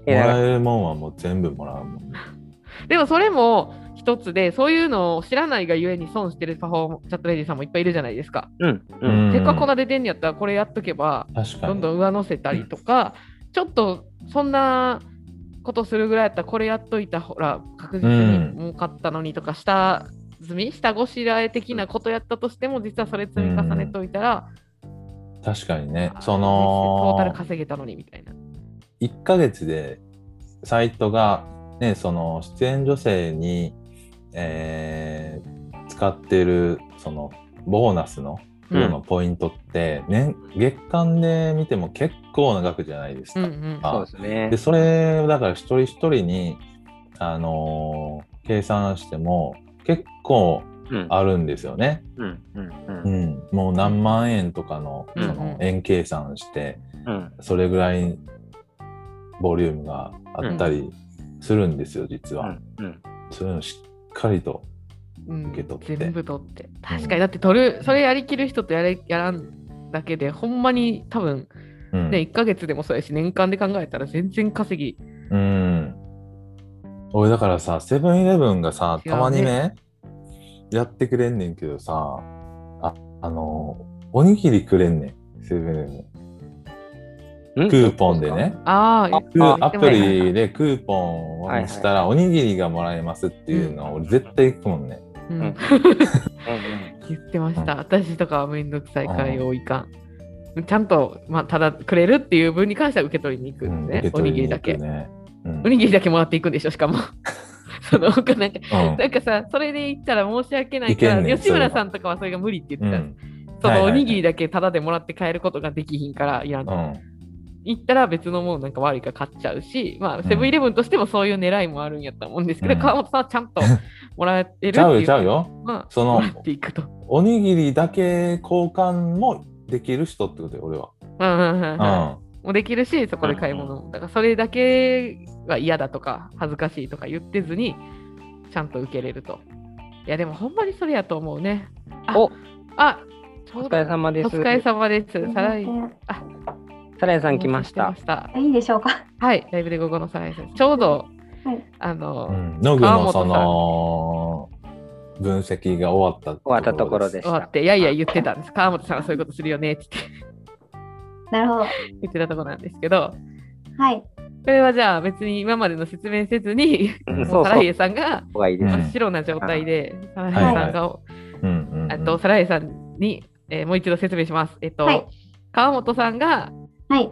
C: も
A: ら
C: えるもんはもう全部もらうもん。
B: でもそれも一つで、そういうのを知らないがゆえに損してるパフォーチャットレディさんもいっぱいいるじゃないですか。
A: うん。うん。
C: うん
B: せっかくこんな出てんやったらこれやっとけば。どんどん上乗せたりとか、ちょっとそんなことするぐらいやったらこれやっといたほら確実に儲かったのにとか、下積み下ごしらえ的なことやったとしても実はそれ積み重ねといたら、
C: 確かにね
B: あ。
C: そ
B: トータル
C: の、
B: 稼げたのにみたいな。
C: 1ヶ月でサイトが、ね、その出演女性に、えー使ってるそのボーナスの付与のポイントって、年月間で見ても結構な額じゃないですか。
B: うんうん
C: あ
A: そうですね
C: で。それをだから一人一人に、あのー計算しても結構
A: うん。
C: あるんですよね。
A: うん。うん。
C: う
A: うん。
C: ん、もう何万円とかの
A: うん
C: その円計算して、
A: うん。
C: それぐらいボリュームがあったりするんですよ、実は。
A: うん。
C: そういうの知っかりと。
B: うん
C: 受け取って
B: 全部取って。確かに、だって取る、それやりきる人とやれやらんだけで、ほんまに多分、
C: うん。
B: ね、1ヶ月でもそうやし、年間で考えたら全然稼ぎ。
C: うん。俺だからさ、セブンイレブンがさ、
B: ね
C: たまにね、やってくれんねんけどさ、あ、あの、おにぎりくれんねん、セブンイレブン。
A: ん？
C: クーポンでね。
B: あ
C: アプリでクーポンをしたらおにぎりがもらえますっていうのは俺絶対行くもんね。
B: うん 言ってました。私とかはめんどくさいからよういかん。ちゃんと、まあ、ただくれるっていう分に関しては受け取りに行く
C: うんん、
B: ですね。おにぎりだけ。
C: 行くね。うん
B: おにぎりだけもらっていくんでしょ、しかも。その他なんか、
C: うん
B: なんかさ、それで言ったら申し訳ないから、吉村さんとかはそれが無理って言ってたそのおにぎりだけタダでもらって帰ることができひんから、いや、
C: うん
B: 行ったら別のものなんか悪いから買っちゃうし、まあ、セブンイレブンとしてもそういう狙いもあるんやったと思うんですけど、
C: うん
B: 川本さんはちゃんともらえるっていう。
C: ちゃうよ、ちゃうよ。
B: まあ、
C: その
B: もらっていくと。
C: おにぎりだけ交換もできる人ってことよ、俺は。
B: うんうんうんうん
C: うん。
B: もうできるし、そこで買い物も。だからそれだけが嫌だとか、恥ずかしいとか言ってずに、ちゃんと受けれると。いや、でもほんまにそれやと思うね。あ
A: お
B: あ、ちょうど
A: お疲れ様です。
B: お疲れ様です。さらい
D: あ
A: サラヤさん来ました。
D: いいでしょうか。
B: はい、ライブで午後のさらいです。ちょうど、
D: はい
B: あの、
C: うんノグのその分析が終わった
A: 終わったところで。
B: 終わって、いやいや言ってたんです。川本さんはそういうことするよねって
D: なるほど。
B: 言ってたところなんですけど、
D: はい。
B: これはじゃあ別に今までの説明せずに、サライエさんが真っ白な状態で、サライエ
C: はい
B: さんが、
C: うんうんうん
B: あと、サライエさんに、えーもう一度説明します。えっと、
D: はい
B: 川本さんが、
D: はい。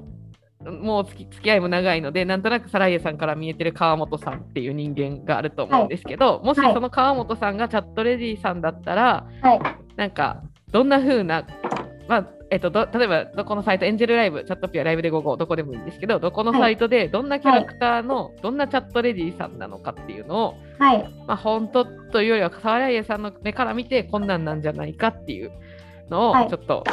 B: もう付き付き合いも長いので、なんとなくサライエさんから見えてる川本さんっていう人間があると思うんですけど、もし
D: はい
B: その川本さんがチャットレディさんだったら、
D: はい。
B: なんか、どんな風な、まあ、えっと、ど例えば、どこのサイト、エンジェルライブ、チャットピア、ライブで午後、どこでもいいんですけど、どこのサイトで、どんなキャラクターの、どんなチャットレディさんなのかっていうのを、
D: はい。
B: まあ、本当というよりは、サライエさんの目から見て、こんなんなんじゃないかっていうのを、
D: はい
B: ちょっと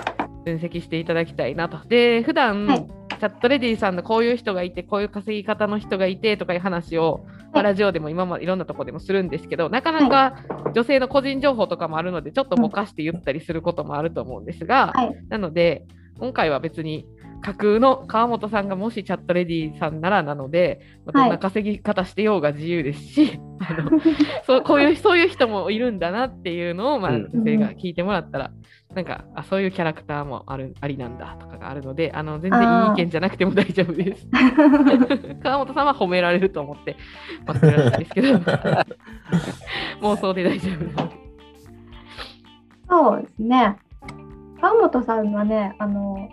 B: 分析していただきたいなと。で、普段、
D: はい。
B: チャットレディさんのこういう人がいて、こういう稼ぎ方の人がいてとかいう話を、まあラジオでも今までいろんなとこでもするんですけど、なかなか女性の個人情報とかもあるので、ちょっとぼかして言ったりすることもあると思うんですが、
D: はい。
B: なので、今回は別に架空の川本さんがもしチャットレディさんならなので、まあどんな稼ぎ方してようが自由ですし、あの そうこういうそういう人もいるんだなっていうのを、まあ、
A: うん。
B: 女性が聞いてもらったら、なんかあそういうキャラクターもあるありなんだとかがあるので、あの全然いい意見じゃなくても大丈夫です。川本さんは褒められると思って待ってるらしいですけど、妄想で大丈夫。
D: そうですね。川本さんはね、あの、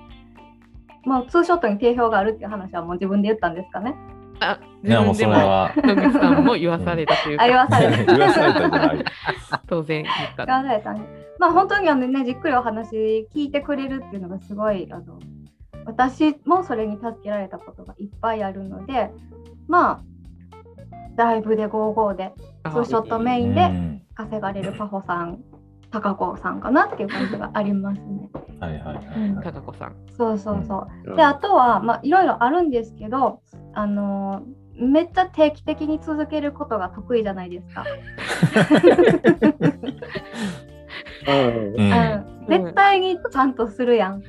D: まあ、ツーショットに定評があるっていう話はもう自分で言ったんですかね。
B: あ
C: いやもうそれは
B: 野口さんも言わされたという
D: あ、言
B: か、
D: わされた。
C: 言わされた じゃない。
B: 当然言った
D: 言わされたね。まあ、本当にあのね、じっくりお話聞いてくれるっていうのがすごい、あの、私もそれに助けられたことがいっぱいあるので、まあ、ライブで55で、ツーショットメインで
C: うん
D: 稼がれるパホさん、高子さんかなっていう感じがありますね。
C: はいはいはい
D: うん
C: はい。
B: 高子さん。
D: そうそうそう。
A: うん
D: であとは、まあ、いろいろあるんですけど、あのーめっちゃ定期的に続けることが得意じゃないですか。
A: うん、
D: 絶対にちゃんとするやん。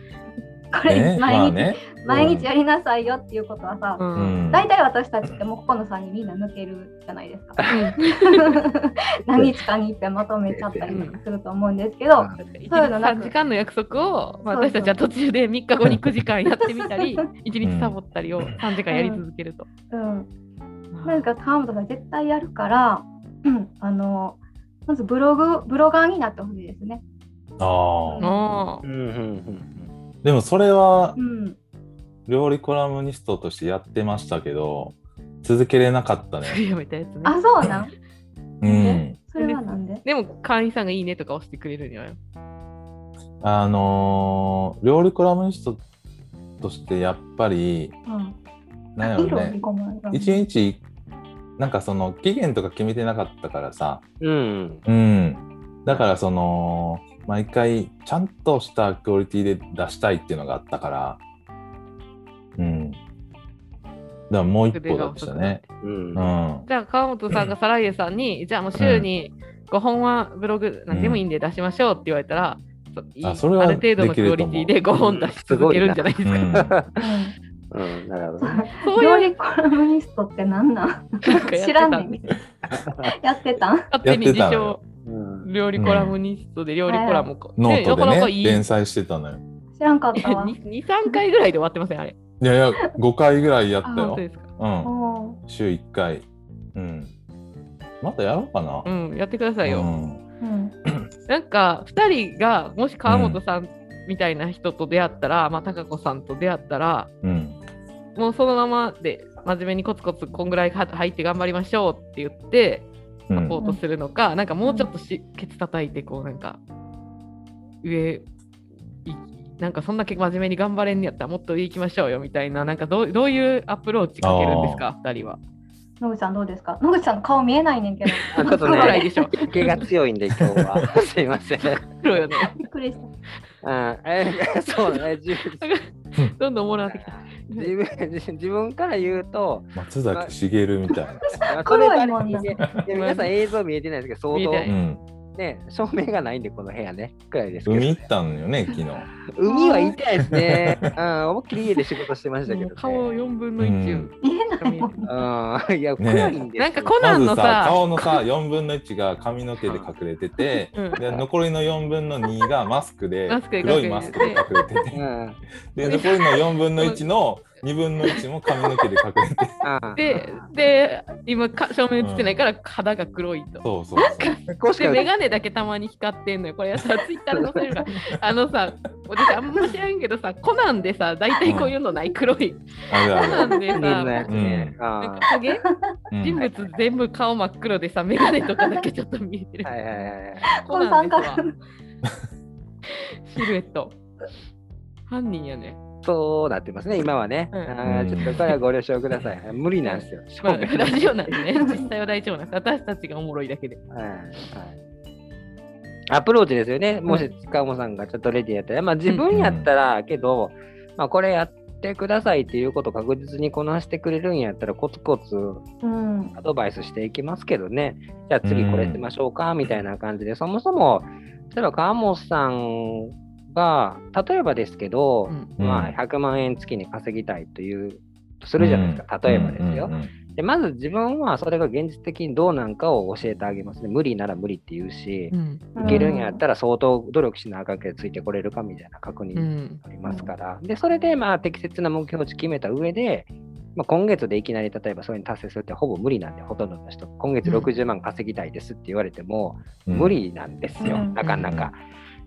D: これ、
C: ねま
D: 毎日、
C: あね。
D: 毎日やりなさいよっていうことはさ、
B: う
C: うん。ん
D: 大体私たちってもうここのさんにみんな抜けるじゃないですか。何日かに一遍まとめちゃったりとかすると思うんですけど、そういうのなく
B: 3時間の約束を、まあ、私たちは途中で3日後に9時間やってみたり、1日サボったりを3時間やり続けると。
D: うん、なんか川本さん絶対やるから、うん、あのまずブログブロガーになってほしいですね。
C: ああ。
B: も
A: うんうんうん
C: でもそれは
D: うん、
C: 料理コラムニストとしてやってましたけど、続けれなかった
B: う、
C: ね。
B: やめたやつね。
D: あそうなん？
C: うん。
D: それはなんで？
B: でも、会員さんがいいねとか押してくれるにはよ。
C: あのー料理コラムニストとしてやっぱり、
D: うん
C: なんやろ
D: 色
C: ね、一日、なんかその期限とか決めてなかったからさ、
A: うん
C: うん。だからその、毎回ちゃんとしたクオリティで出したいっていうのがあったから、うん。らもう一歩でしたね。
A: うん。
C: うん。
B: じゃあ川本さんがサライエさんに、じゃあもう週に5本はブログ何でもいいんで出しましょうって言われたら、そいい
C: あそれは
B: ある程度のクオリティで5本出し続けるんじゃないですか。
C: う。ん。
A: うん、なるほどね。
B: そういう。
D: 料理コラムニストって何なん知ら
B: た。
D: んねん。やってたん？
B: 勝手に自
C: やってたの
B: 称料理コラムニストで料理コラム、
C: ノートでね。連載してたのよ。
D: 知らんかったわ。
B: 2、3回ぐらいで終わってません、あれ。
C: いやいや、5回ぐらいやったよ。うん。
D: お
C: 週1回。うん。またやろうかな。
B: うん、やってくださいよ。
C: うん
D: ーうん
B: なんか2人がもし川本さんみたいな人と出会ったら、まあ貴子さんと出会ったら
C: うん。
B: もうそのままで真面目にコツコツこんぐらいは入って頑張りましょうって言って
C: うん
B: サポートするのか、なんかもうちょっとし、ケツ叩いてこうなんか上いなんかそんだけ真面目に頑張れんやったらもっと上行きましょうよみたいななんかどうどういうアプローチかけるんですか2人は。
D: 野口さんどうですか？野口さんの顔見えないねんけど。
A: あちょっとね
B: ぐらいでしょ、
A: 毛が強いんで今日は。すいません。
B: 黒よね。
D: びっくりした。
A: うん、えそうね、自分
B: どんどんもらってきた。
A: 自分自分から言うと、
C: 松崎しげるみたいな。
A: まあ
D: 黒いもんな
A: それがねいや皆さん映像見えてないですけど、相当
C: うん。
A: ね、照明がないんで、この部屋ね、くらいですけど。
C: 海行ったんよね、昨日。
A: 海は痛いですね。うん、思いっきり家で仕事してましたけど、ね。
B: 顔4分の1、
C: うん
D: 見えないもん。
A: うん、いや、暗いんですよ
B: なんかコナ
C: まずさ
B: ンのさ、
C: 顔のさ4分の1が髪の毛で隠れてて、
B: うん
C: で残りの4分の2がマスクで黒いマスクで隠れてて
A: うん。
C: で残りの4分の1の2分の1も髪の毛で隠れて
A: あ
B: で、で、今か、正面映ってないから肌が黒いと。
C: そうそうそう
B: で、
A: こうしか
B: メガネだけたまに光ってんのよ。これさ、ツイッターで載せるから。あのさ、私あんま知らんけどさ、コナンでさ、大体こういうのない黒い。コナンでさ、
A: みん
B: なん
A: ね。
B: か
A: あ
B: 影？
C: うん
B: 人物全部顔真っ黒でさ、メガネとかだけちょっと見えてる
A: ー。はいはいはいはい。
B: コナンですわ
D: この。
B: シルエット。犯人やね。
A: そうなってますね、今はね。
B: うん
A: あーちょっとこれはご了承ください。無理なんですよ。
B: まあ、ラジオなんでね、実際は大丈夫なんです。私たちがおもろいだけで。
A: はいはいアプローチですよね。もし塚本さんがちょっとレディーやったら、まあ自分やったら、けど、まあこれやってくださいっていうことを確実にこなしてくれるんやったら、コツコツ
D: うん。
A: アドバイスしていきますけどね。じゃあ次これしましょうか、みたいな感じで、そもそも、例えば川本さんが、例えばですけど、
B: うん
A: まあ100万円月に稼ぎたいという、とするじゃないですか。例えばですよ。
C: うんうんうん
A: でまず自分はそれが現実的にどうなんかを教えてあげますね。無理なら無理って言うし、
B: うん。
A: いけるんやったら相当努力しなあかんけどついてこれるかみたいな確認
B: うん。
A: ありますから、でそれでまあ適切な目標値決めた上で、まあ、今月でいきなり例えばそれに達成するってほぼ無理なんで、ほとんどの人、今月
B: うん
A: 60万稼ぎたいですって言われても、
C: うん
A: 無理なんですよ、
D: うん
A: なかなか。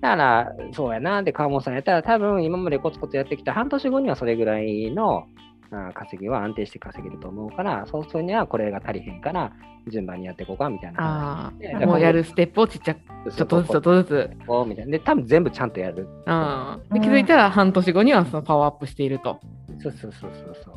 A: だから、そうやなって川本さんやったら、多分今までコツコツやってきた半年後にはそれぐらいのあ稼ぎは安定して稼げると思うから、そうするにはこれが足りへんから、順番にやっていこうかみたいな
B: あもうやるステップをちっちゃく。ちょっとずつちょっとずつ。
A: みたいな。で、多分全部ちゃんとやる。
B: ああで気づいたら半年後にはそのパワーアップしていると。
A: そうそうそうそうそう。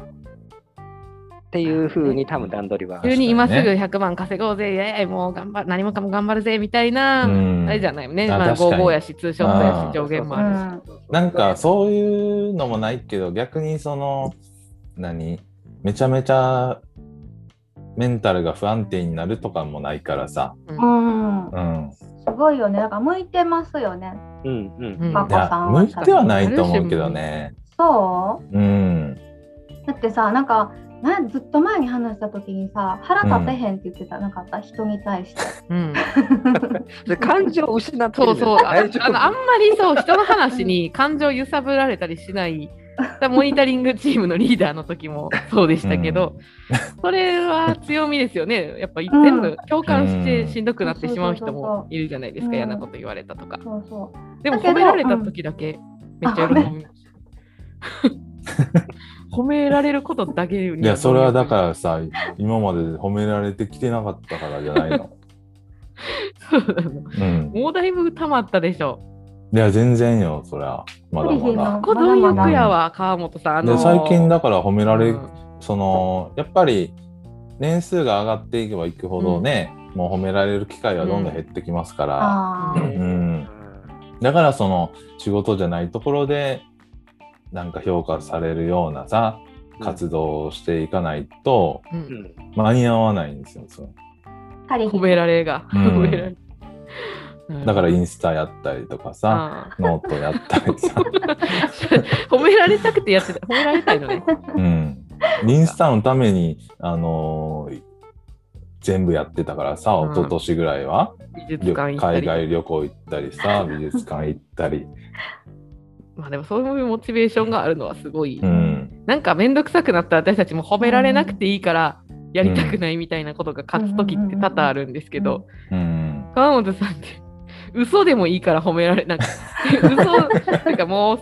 A: っていうふうに多分段取りは。
B: 急に今すぐ
C: 確
B: 100万稼ごうぜ、いやいやもう頑張る何もかも頑張るぜみたいな、
C: うん
B: あれじゃないよね。
C: あ
B: まあ、
C: 確かに
B: 55やし、ツーショットやし、上限も
D: う
B: あるし。
D: ん。
C: なんかそういうのもないけど逆にその何？めちゃめちゃメンタルが不安定になるとかもないからさ、
D: うん。
C: うん、
D: すごいよね。なんか向いてますよね。
A: うんうん。
B: うん
D: ま
C: いや
D: さんは
C: 向いてはないと思うけどね。
D: そう
C: うん、
D: だってさ、なんか、なんずっと前に話した時にさ、腹立てへんって言ってた。なかった、人に対して。
B: うん、
A: で感情を失ってる。
B: そうそう。あのあんまりそう人の話に感情揺さぶられたりしない。モニタリングチームのリーダーの時もそうでしたけど、それは強みですよね。やっぱ
D: うん
B: 全部共感して
C: うん
B: しんどくなってしまう人もいるじゃないですか、
D: うん。
B: 嫌なこと言われたとか。
D: そうそう。
B: でも
D: だけど
B: 褒められた時だけめっちゃ喜びます 褒められることだけに
C: いやそれはだからさ今まで褒められてきてなかったからじゃないの。
B: そうなの。
C: うん、
B: もうだいぶ溜まったでしょ。
C: いや全然よそりゃまだまだ。
B: こどんくやわ川本さん。あの
C: で最近だから褒められ、
B: うん。
C: そのやっぱり年数が上がっていけばいくほどね、もう褒められる機会はどんどん減ってきますから、
D: ああ。
C: うん。だからその仕事じゃないところでなんか評価されるようなさ活動をしていかないと
B: う
A: うん。ん
C: 間に合わないんですよ。そ
B: 褒められが、
C: うん。
B: 褒められ。
C: だからイ
B: ン
C: スタやったりとかさ、
B: あ
C: ノートやったりさ、
B: ー 褒められたくてやってた。褒められたいのね。
C: うん、インスタのために、あのー全部やってたからさ、
B: うん。
C: 一昨年ぐらいは、
B: 美術
C: 旅
B: 館行ったり。
C: 海外旅行行ったりさ、美術館行ったり、
B: まあでもそういうモチベーションがあるのはすごい、
C: うん、
B: なんか面倒くさくなった私たちも褒められなくていいからやりたくないみたいなことが勝つ時って多々あるんですけど、
C: うん、
B: 川本さんって嘘でもいいから褒められなんか 嘘なんかもう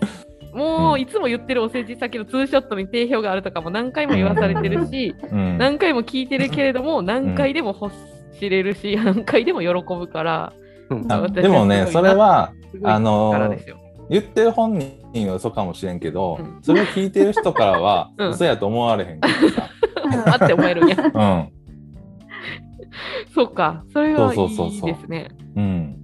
B: もういつも言ってるお世辞先のツーショットに定評があるとかも何回も言わされてるし、
C: うん、
B: 何回も聞いてるけれども何回でも欲しれるし、何回でも喜ぶから
A: うん。
C: でもね、それはあの。言ってる本人は嘘かもしれんけど、
B: うん
C: それを聞いてる人からは
B: うん
C: 嘘やと思われへんからさ、
B: あって思えるんや。
C: うん、
B: そうか、それはい
C: そうそうそうそう
B: いですね。
C: うん。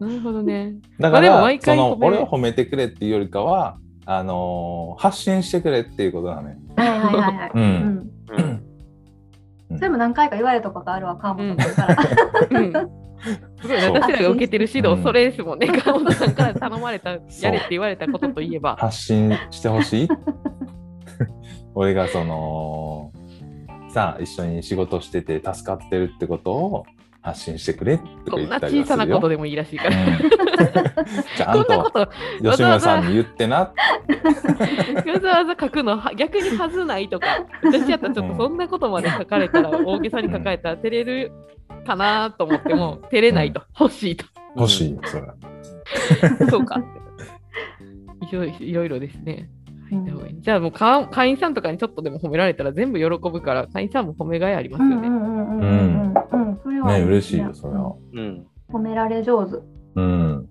B: なるほどね。
C: だから、その俺を褒めてくれっていうよりかは、あのー発信してくれっていうことなのね。
D: はいはいはいはい。
C: うん
D: うん
A: うん
D: それも何回か言われたことあるわ、川本さんから。
B: うん 私らが受けてる指導、
C: うん。
B: それですもんね。川本さんから頼まれた、やれって言われたことといえば。
C: 発信してほしい？俺がそのさあ一緒に仕事してて助かってるってことを発信してくれ言ったり
B: 小さ
C: はするよ。
B: なことでもいいらしいから。
C: うん ちゃ
B: こ
C: ん
B: んなこと
C: と吉村さんに言ってな。
B: わざわざ書くのは逆にはずないとか、私やったらちょっとそんなことまで書かれたら、大げさに書かれたら照れるかなと思っても、照れないと、欲しいと。
C: 欲しいよそれ。
B: そうか。いろいろいろいろですね。
D: うん
B: じゃあもうか会員さんとかにちょっとでも褒められたら全部喜ぶから、会員さんも褒めがいありますよね。
D: うんうんうんうんうんうん。それは
C: ね
D: いい
C: 嬉しいよそれは。
A: うん
D: 褒められ上手。
C: うん。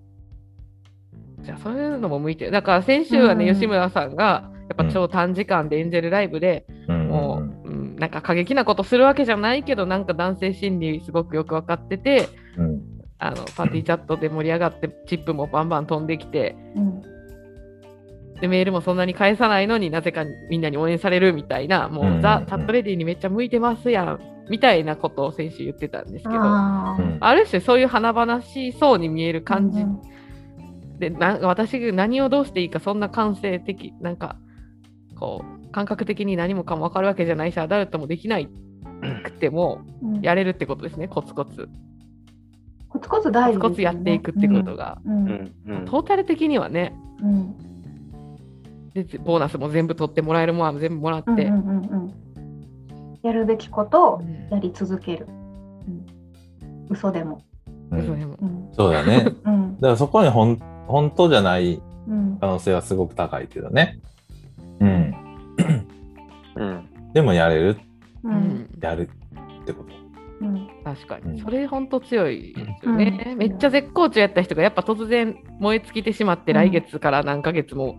B: じゃあそういうのも向いてる。だから先週はね、
D: うん
B: 吉村さんがやっぱ超短時間でエンジェルライブで、
C: うん
B: もう、うん、なんか過激なことするわけじゃないけど、なんか男性心理すごくよく分かってて、
C: うん
B: あのパーティーチャットで盛り上がって、チップもバンバン飛んできて、
D: うん
B: でメールもそんなに返さないのになぜかみんなに応援されるみたいな、もう、
C: うん。うんうん
B: ザ・チャットレディにめっちゃ向いてますやんみたいなことを先週言ってたんですけど、ある種そういう華々しそうに見える感じ
D: うん
B: で、な私が何をどうしていいか、そんな感性的、なんか、こう、感覚的に何もかも分かるわけじゃないし、アダルトもできないくても、
D: うん。
B: やれるってことですね、コツコツ。
D: コツコツ大事
B: コツコツやっていくってことが。
D: うん。
A: う
D: うん
A: ん。うん。
B: トータル的にはね、
D: うん
B: でボーナスも全部取ってもらえるものは全部もらって、
D: うんうんうんうん。やるべきことを
B: うん。
D: やり続ける。うん。嘘でも。
C: うん。
B: 嘘でも。
D: うん。
C: そうだね。
D: うん。
C: だからそこにほん本当じゃない
D: うん。
C: 可能性はすごく高いけどね。うん。
A: うん。
C: でもやれる、
D: う
B: うん。ん
C: やるってこと。
B: うん。確かに、
C: うん。
B: それ本当強いですよね、
D: うん。
B: めっちゃ絶好調やった人がやっぱ突然燃え尽きてしまって、
D: うん。
B: 来月から何ヶ月も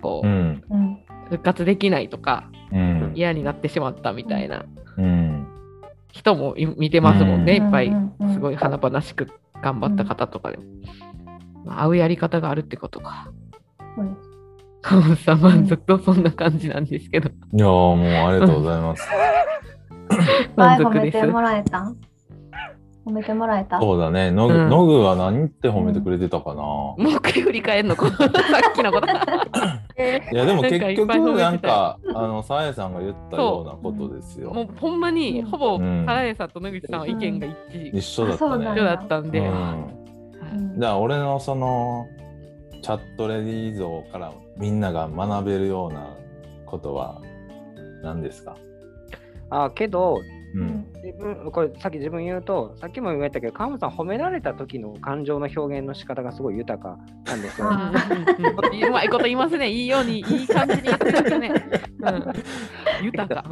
B: こう、
C: うん。
D: うん
B: 復活できないとか
C: うん。
B: 嫌になってしまったみたいな。
C: うん。
B: 人もい見てますもんね、
C: うん。
B: いっぱい。すごい華々しく頑張った方とかでも、まあ、合うやり方があるってことか。カモ さん満足とそんな感じなんですけど。
C: いやーもうありがとうございます。
B: 満足
D: 前褒め
B: です
D: てもらえたん？褒めてもらえた？
C: そうだね。ノグ、
B: うん。
C: ノグは何って褒めてくれてたかな。
B: もう一回振り返るの？こ のさっきのこと。
C: いやでも結局なんかあのさやさんが言ったようなことですよ。
B: もう。ほんまにほぼ
C: うん。
B: サラエさんと野口さんは意見が一致。
C: 一緒だったね。
B: 一緒だったんで、
C: うん。
D: うん。
C: じゃあ俺のそのチャットレディー像からみんなが学べるようなことは何ですか、
A: あけど
C: うん
A: 自分これさっき自分言うとさっきも言われたけど川本さん褒められた時の感情の表現の仕方がすごい豊かなんですよ。
B: うまいこと言いますね。いいように、いい感じに言ってますね。うん、豊か。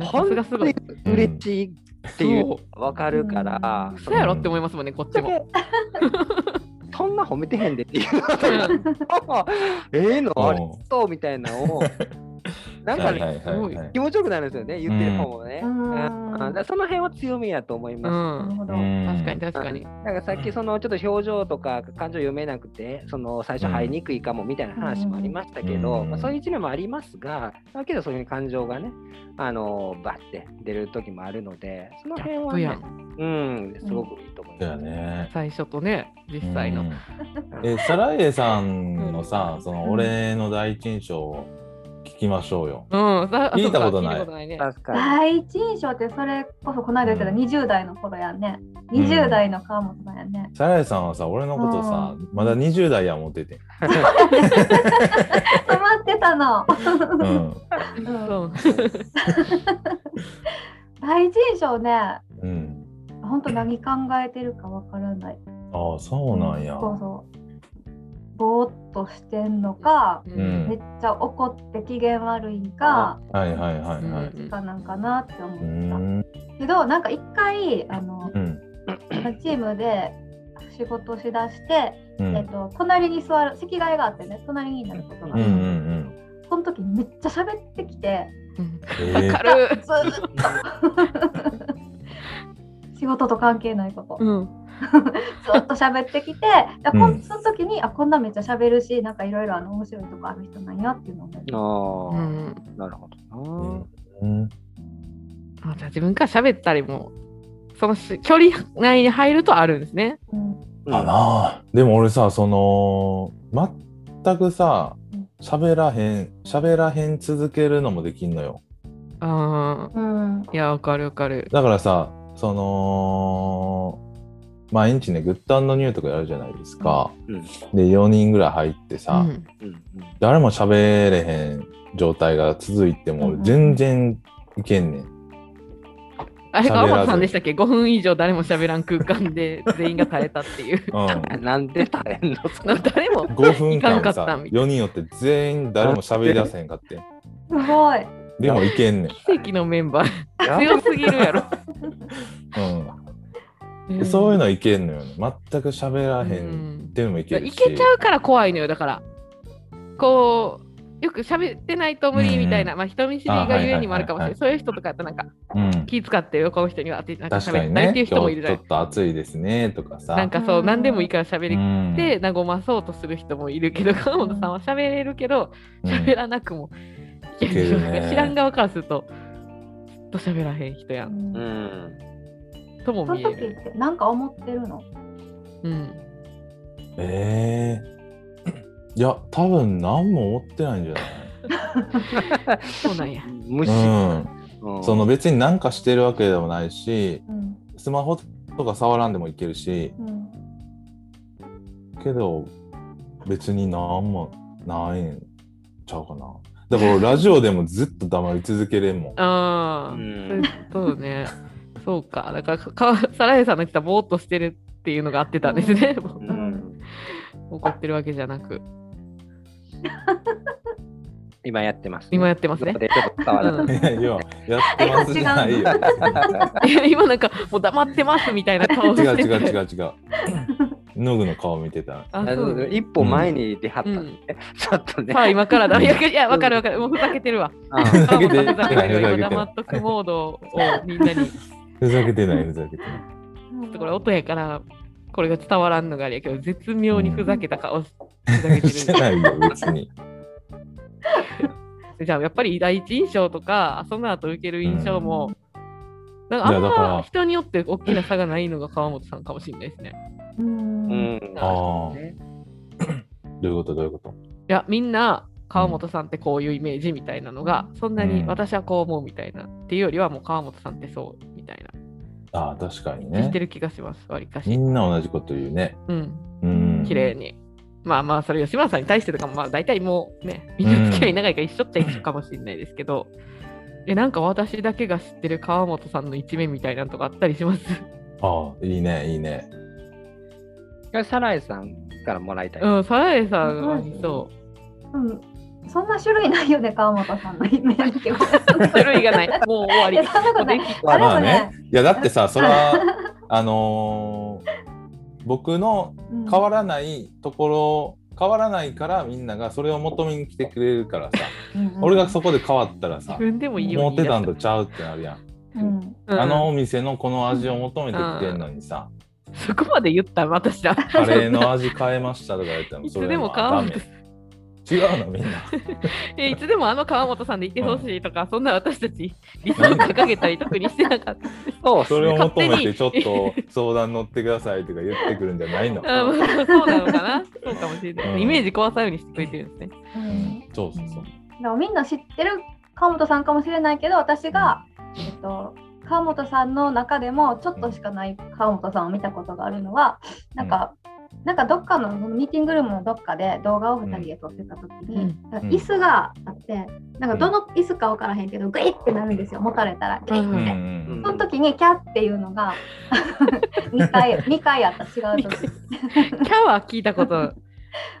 A: 本当に
B: がすごい。
A: 嬉しいっていう分かるから、
B: そうやろって思いますもん。ね、こっちも。
A: そん。な褒めてへん。でっていうのええのありそうみたいなのをなんかね、
C: はいはい
A: 気持ちよくなるんですよね、言ってる方もね。その辺は強みやと思い
B: うん
A: ます。
D: なるほど。
C: うん
B: 確かに確かに。
A: なんかさっきそのちょっと表情とか感情読めなくてその最初入りにくいかもみたいな話もありましたけど、
C: うん
A: まあ、そういう一面もありますがだけどそういう感情がねあのバッて出る時もあるのでその辺は、ねうんすごくいいと思い
C: だよ
A: ます。
C: ね。
B: 最初とね、実際の。
C: うんえ、サラエさんのさ、その俺の第一印象を聞きましょうよ。
B: うん、さ
C: 聞いたことない。
D: 第一印象ってそれこそこの間言ってた
C: うん
D: 20代の頃やんね。
C: うん
D: 20代の川本さんやね。
C: サラエさんはさ、俺のことさ、まだ20代や思ってて。
D: 止まってたの。
C: うん。
D: うん
B: そう。
D: 第一印象ね、
C: うん。
D: 本当何考えてるかわからない。
C: ああ、そうなんや。
D: そうそう。ぼーっとしてんのか、
C: うん
D: めっちゃ怒って機嫌悪いんか、
C: はいはいはいはい。
B: うん
D: かなんかなって思
C: う
D: った。
C: ん。
D: けどなんか一回あの
C: うん。
D: チームで仕事しだして、
C: うん。
D: えっと、隣に座る席替えがあってね隣になることがあ
C: うんう
D: る、
C: ん
D: その時めっちゃ喋ってきて
B: わかる。
D: ずーっと 仕事と関係ないこと、
B: うん。
D: ずっと喋ってきてだこん
C: うん
D: その時にあこんなめっちゃ喋るしなんかいろいろあの面白いとこある人なんやっていうのを思
A: ああ、
B: うん
A: なるほど
C: ー
A: な。
C: うん。
B: あじゃあ自分から喋ったりも、そのし距離内に入るとあるんですね。
D: うん
C: あなあ。でも俺さ、その、全くさ
D: うん、
C: 喋らへん、喋らへん続けるのもできんのよ。
B: ああ、
D: うん
B: いや、わかるわかる。
C: だからさ、その、毎日ね、グッドニューとかやるじゃないですか。
A: うん
C: で、4人ぐらい入ってさ、
B: うん
A: うんうん
C: 誰も喋れへん状態が続いても
D: うん
C: 全然いけんねん。
B: あれ、
C: 喋らず
B: 川本さんでしたっけ ?5 分以上誰も喋らん空間で全員が耐えたっていう。
C: うん。
A: なんで耐えんの？そ れ
B: 誰も。
C: 5分間さ、
B: ったみたい
C: 4人よって全員誰も喋り出せへんかって。
D: すごい
C: でもいけんねん。
B: 奇跡のメンバー。強すぎるやろ。
C: うん。でそういうのいけんのよね。全く喋らへんっていうのもいけるし。
B: けちゃうから怖いのよ、だから。こう、よく喋ってないと無理みたいな、まあ人見知りがゆえにもあるかもしれない。そういう人とかやったらなんか
C: うん。
B: 気遣って横の人には当てなんか喋ったりっていう。人もいるじゃない
C: 今日ちょっと暑いですねとかさ。
B: なんかそう、
D: うん
B: 何でもいいから喋り
C: うん
B: て和まそうとする人もいるけど、川本さんは喋れるけど、
C: うん
B: 喋らなくもいける
C: いけるね
B: 知らん側からすると、ずっと喋らへん人やん。
D: うん
A: うん。
B: とも
D: その時っ
B: 見える。
D: て何か思ってるの？
B: うん。
C: ええいや、多分何も思ってないんじゃない？
B: そうなんや。
A: 無視。
C: うん。
A: うん
C: その別に何かしてるわけでもないし、
D: うん
C: スマホとか触らんでもいけるし、
D: うん
C: けど別に何もないんちゃうかな。だからラジオでもずっと黙り続けれんもん。
B: ああ、
A: うん
B: そうね。そうか。だからか、サラエさんの来たぼーっとしてるっていうのが合ってたんですね。
A: うん
B: 怒ってるわけじゃなく。
A: 今やってます、
B: 今やってますね
A: でちょっと伝わらない。
C: いや、ってますじゃないよ。
B: いや今なんか、もう黙ってますみたいな顔してて
C: 違う違う違う違う。ノグの顔見てた。
A: 一歩前に出はったんで、
B: うん
A: ちょっとね。
B: さあ、今からだ。いや、いやわかるわかる。もうふざけてるわ。
A: あ
C: ふざけて
B: る黙っとくモードをみんなに。ち
C: ふざけてない、ふざけてない。
B: ょっとこれ音やから、これが伝わらんのがあれやけど、絶妙にふざけた顔しふざけて
C: して
B: る。
C: ないよ、別に。
B: じゃあ、やっぱり第一印象とか、その後受ける印象も、なんかあんま人によって大きな差がないのが川本さんかもしれないですね。
D: う
A: うんん。
C: ああ
A: ね
C: どういうこと？どういうこと？
B: いや、みんな、川本さんってこういうイメージみたいなのが、そんなに
C: うん
B: 私はこう思うみたいな、っていうよりは、もう川本さんってそうみたいな、
C: ああ、確かに
B: 知っ
C: ね
B: て。る気がします、わりか
C: み
B: し。
C: んな同じこと言うね。
B: うん、
C: うん。
B: 綺麗に。まあまあ、それ吉村さんに対してとかも、まあ大体もうね、みんな付き合い長いから一緒っちゃ一緒かもしれないですけど、え、なんか私だけが知ってる川本さんの一面みたいなのとかあったりします？
C: ああ、いいね、いいね。
A: サラエさんからもらいたい。
B: うん、サラエさんはそ
D: うんそんな種類ないよね川本さんのイメージ
B: う。種類がない。もう終わり。
D: いやそんなことない。
B: もうでき
D: あでも
C: まあね。
D: ね。
C: いや、だってさ、それは、あのー僕の
D: うん。
C: 変わらないところ変わらないからみんながそれを求めに来てくれるからさ、
D: うんうん。
C: 俺がそこで変わったらさ
B: 自、分でもいいよ
C: 思ってたん
B: だ
C: とちゃうってなるやん。
D: うん。
B: うん。
C: あのお店のこの味を求めてきてんのにさ、
B: そこまで言ったら私だ。
C: カレーの味変えましたとか言ってもそれは
B: 川本
C: ダメ。違うのみんな。
B: えいつでもあの川本さんでいてほしいとか、そんな私たち理想掲げたり特にしてなかった。
A: そう
C: それを求め
B: 勝手に
C: てちょっと相談乗ってくださいとか言ってくるんじゃないの。
B: あまあそうなのかなそうかもしれない。
C: うん
B: イメージ壊さようにしてくれてるんですね。
D: うん
C: そうそうそう。
D: でもみんな知ってる川本さんかもしれないけど私が、えっと、川本さんの中でもちょっとしかない川本さんを見たことがあるのはなんか、なんかどっかのそのミーティングルームのどっかで動画を2人で撮ってた時に、
B: うん。
D: 椅子があってなんかどの椅子か分からへんけどグイッてなるんですよ持たれたらグイッて。
B: うん
C: うんうん。
D: その時にキャっていうのが 2回2回あった違う時
B: キャは聞いたこと。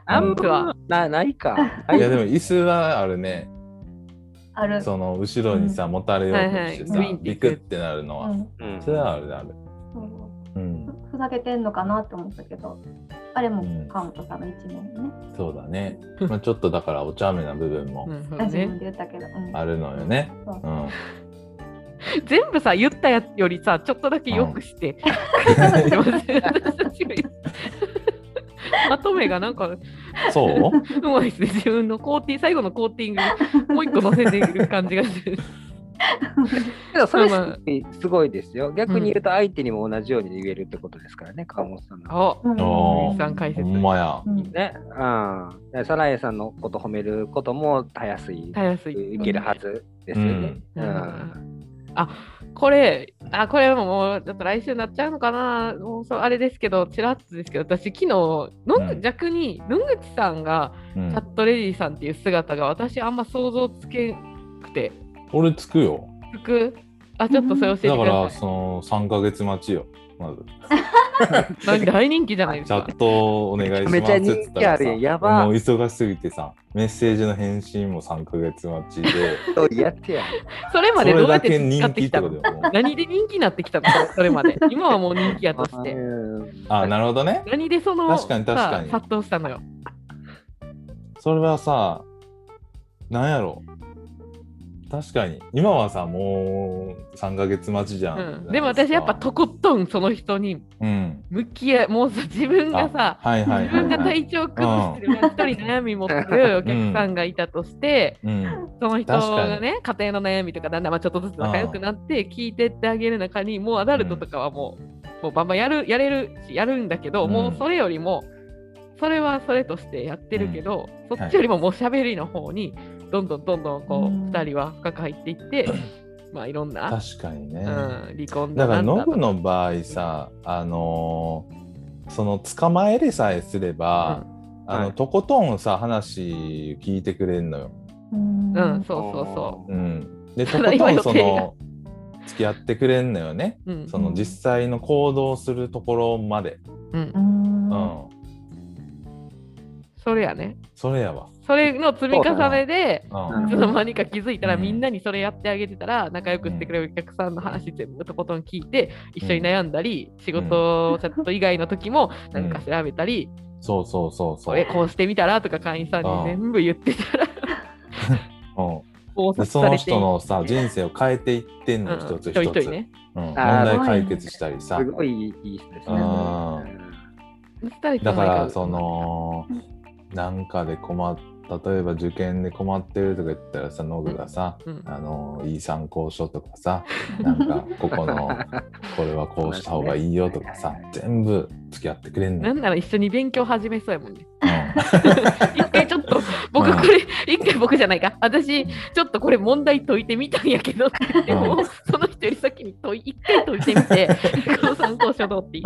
A: あん
B: 僕は
A: まなないか。
C: いやでも椅子はあるね。
D: ある。
C: その後ろにさ、持たれようとしてさ、
B: はいはい。
C: ビクってなるのは。それはあるある。
D: そう
C: うん。
D: ふざけてんのかなって思ったけどあれも川本さんの一面ね、
C: そうだね。まあちょっとだからお茶目な部分も
D: 自分
B: ね、
D: で言ったけど、うん
C: あるのよね。
D: そう
C: うん。
B: 全部さ言ったやつよりさちょっとだけよくして、まとめがなんか
C: そう？
B: うまいですね自分のコーティ最後のコーティングもう一個乗せている感じがする
A: けどそれすごいすごいですよ。逆に言うと相手にも同じように言えるってことですからね、川本さんの。
B: お
D: うん。
C: お
B: 水産解説。
C: ほんまや。
D: うん。
A: ね、うん。でサラエさんのこと褒めることもたやすい、
B: たやすい。
A: いけるはずですよね。
B: う
A: うん。ん。
B: あこれあこれももうちょっと来週になっちゃうのかな。もうそうあれですけどちらっとですけど私昨日の
C: うん。
B: 逆に野口さんが
C: うん。
B: チャットレディさんっていう姿が私あんま想像つけんくて
C: 俺つくよ。
B: つく？あちょっとそれ教えて
C: だから
B: ください
C: その3ヶ月待ちよ。まず。
B: 大大人気じゃないですか
C: チャットお願いします
A: めちゃ人気あるやんやば
C: もう忙しすぎてさ、メッセージの返信も3ヶ月待ちで、
A: そうやってやん。
B: それま
C: そ
B: でどうやって
C: れだけ
B: 使ってきた
C: 人気ってこと
B: の？
C: だよ。もう
B: 何で人気になってきたの？それまで今はもう人気やとして
A: うん
C: あ、なるほどね。
B: 何でその
C: 確かに確かに
B: さ殺到したのよ
C: それはさ、なんやろ？確かに。今はさ、もう3ヶ月待ちじゃん。
B: うん、でも私やっぱとことんその人に
C: うん。
B: 向き合いもうさ自分がさ
C: はいはい
B: 自分が
C: はい、はい。
B: 体調崩してる一人悩み持ってるお客さんがいたとして、
C: うん。
B: その人がね家庭の悩みとかだんだんまあちょっとずつ仲良くなって聞いてってあげる中にもうアダルトとかはもう,、もうバンバンやるやれるしやるんだけど、
C: うん
B: もうそれよりもそれはそれとしてやってるけど、そっちよりももう喋りの方にどんどんどんどんこう、
D: うん
B: 2人は深く入っていって、まあいろんな、
C: 確かにね。
B: うん、離婚
C: だから
B: だなんだ
C: ノブの場合さあのーその捕まえれさえすれば、あの
A: はい
C: とことんさ話聞いてくれんのよ。
D: うん
B: うん、そうそうそ
C: うん、で とことんその付き合ってくれんのよね。
B: う。うん
C: その実際の行動するところまで。
B: うん
D: う、ん
C: うん、
B: それやね。
C: それやわ。
B: それの積み重ねで、
C: うん
B: いつの間にか気づいたら、
C: うん。
B: みんなにそれやってあげてたら、仲良くしてくれるお客さんの話全部とことん聞いて、一緒に悩んだり、仕事チャット以外の時も何か調べたり、
C: そうそうそうそう。
B: これこうしてみたら？とか会員さんに全部言ってたら、
C: その人のさ人生を変えていってんの、
B: うん
C: 一つ一つ。
B: ね。
C: うん、問題解決したりさ。
A: す。ごいいい人ですね。
C: あだからそ、のなんかで困っ例えば受験で困ってるとか言ったらさノブがさ、
B: うん。
C: あのいい参考書とかさ なんかここの これはこうした方がいいよとかさ全部付き合ってくれんのよ。
B: なんなら一緒に勉強始めそうやもんね。
C: う
B: 一回ちょっと、僕これ、一回僕じゃないか。私、ちょっとこれ問題解いてみたんやけどって言っても、
C: うん
B: その人より先に解い一回解いてみて、この参考書どうって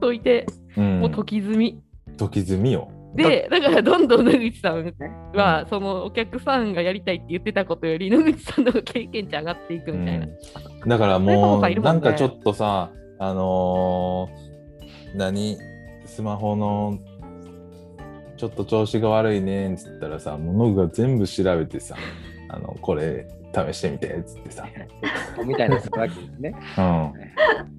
B: 解いて、
C: ん。
B: もう解き済み。
C: 時積みよ
B: で、だからどんどん野口さんは、そのお客さんがやりたいって言ってたことより、野口さんの経験値上がっていくみたいな。
C: うんだからもう
B: ね
C: なんんかちょっとさあのー何スマホのちょっと調子が悪いねっつったらさもうノブが全部調べてさ あのこれ試してみてっつってさ、
A: みたいなね。
C: うん、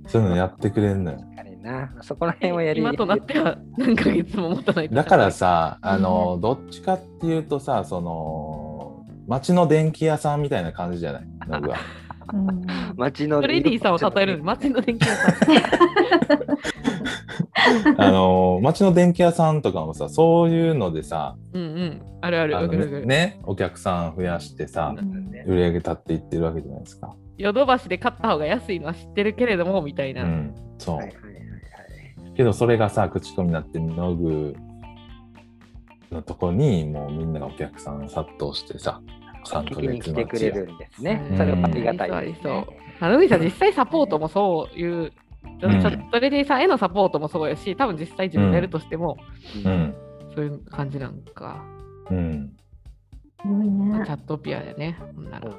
C: そういうのやってくれんのよ。
A: な。そこら辺はやり
B: 今となっては何ヶ月も持たないと
C: だからさ、あの、どっちかっていうとさ、その、町の電気屋さんみたいな感じじゃない？ノブは。
D: うん
A: 街の
B: レディーさんを例える街の電気屋さん。
C: あの、町の電気屋さんとかもさ、そういうのでさ、
B: うんうん。あるある、
C: あ
B: る。
C: ね、お客さん増やしてさ、売り上げ立っていってるわけじゃないですか。
B: ヨドバシで買った方が安いのは知ってるけれども、みたいうな。
C: ん、そう。
A: はいはい
C: けどそれがさ口コミになってノグのとこにもうみんながお客さん殺到してさ3ヶ
A: 聞きに
C: 月
A: 来てくれるんですね。
B: うん。
A: それはありがたいです、
B: ありそうさん、実際サポートもそういう、ちょっとレディーさんへのサポートもそうやし、多分実際自分でやるとしても、
C: うん。
B: そういう感じなんか。
C: うん。
D: すごいね。
B: チ。ャットピアでね。ほんなら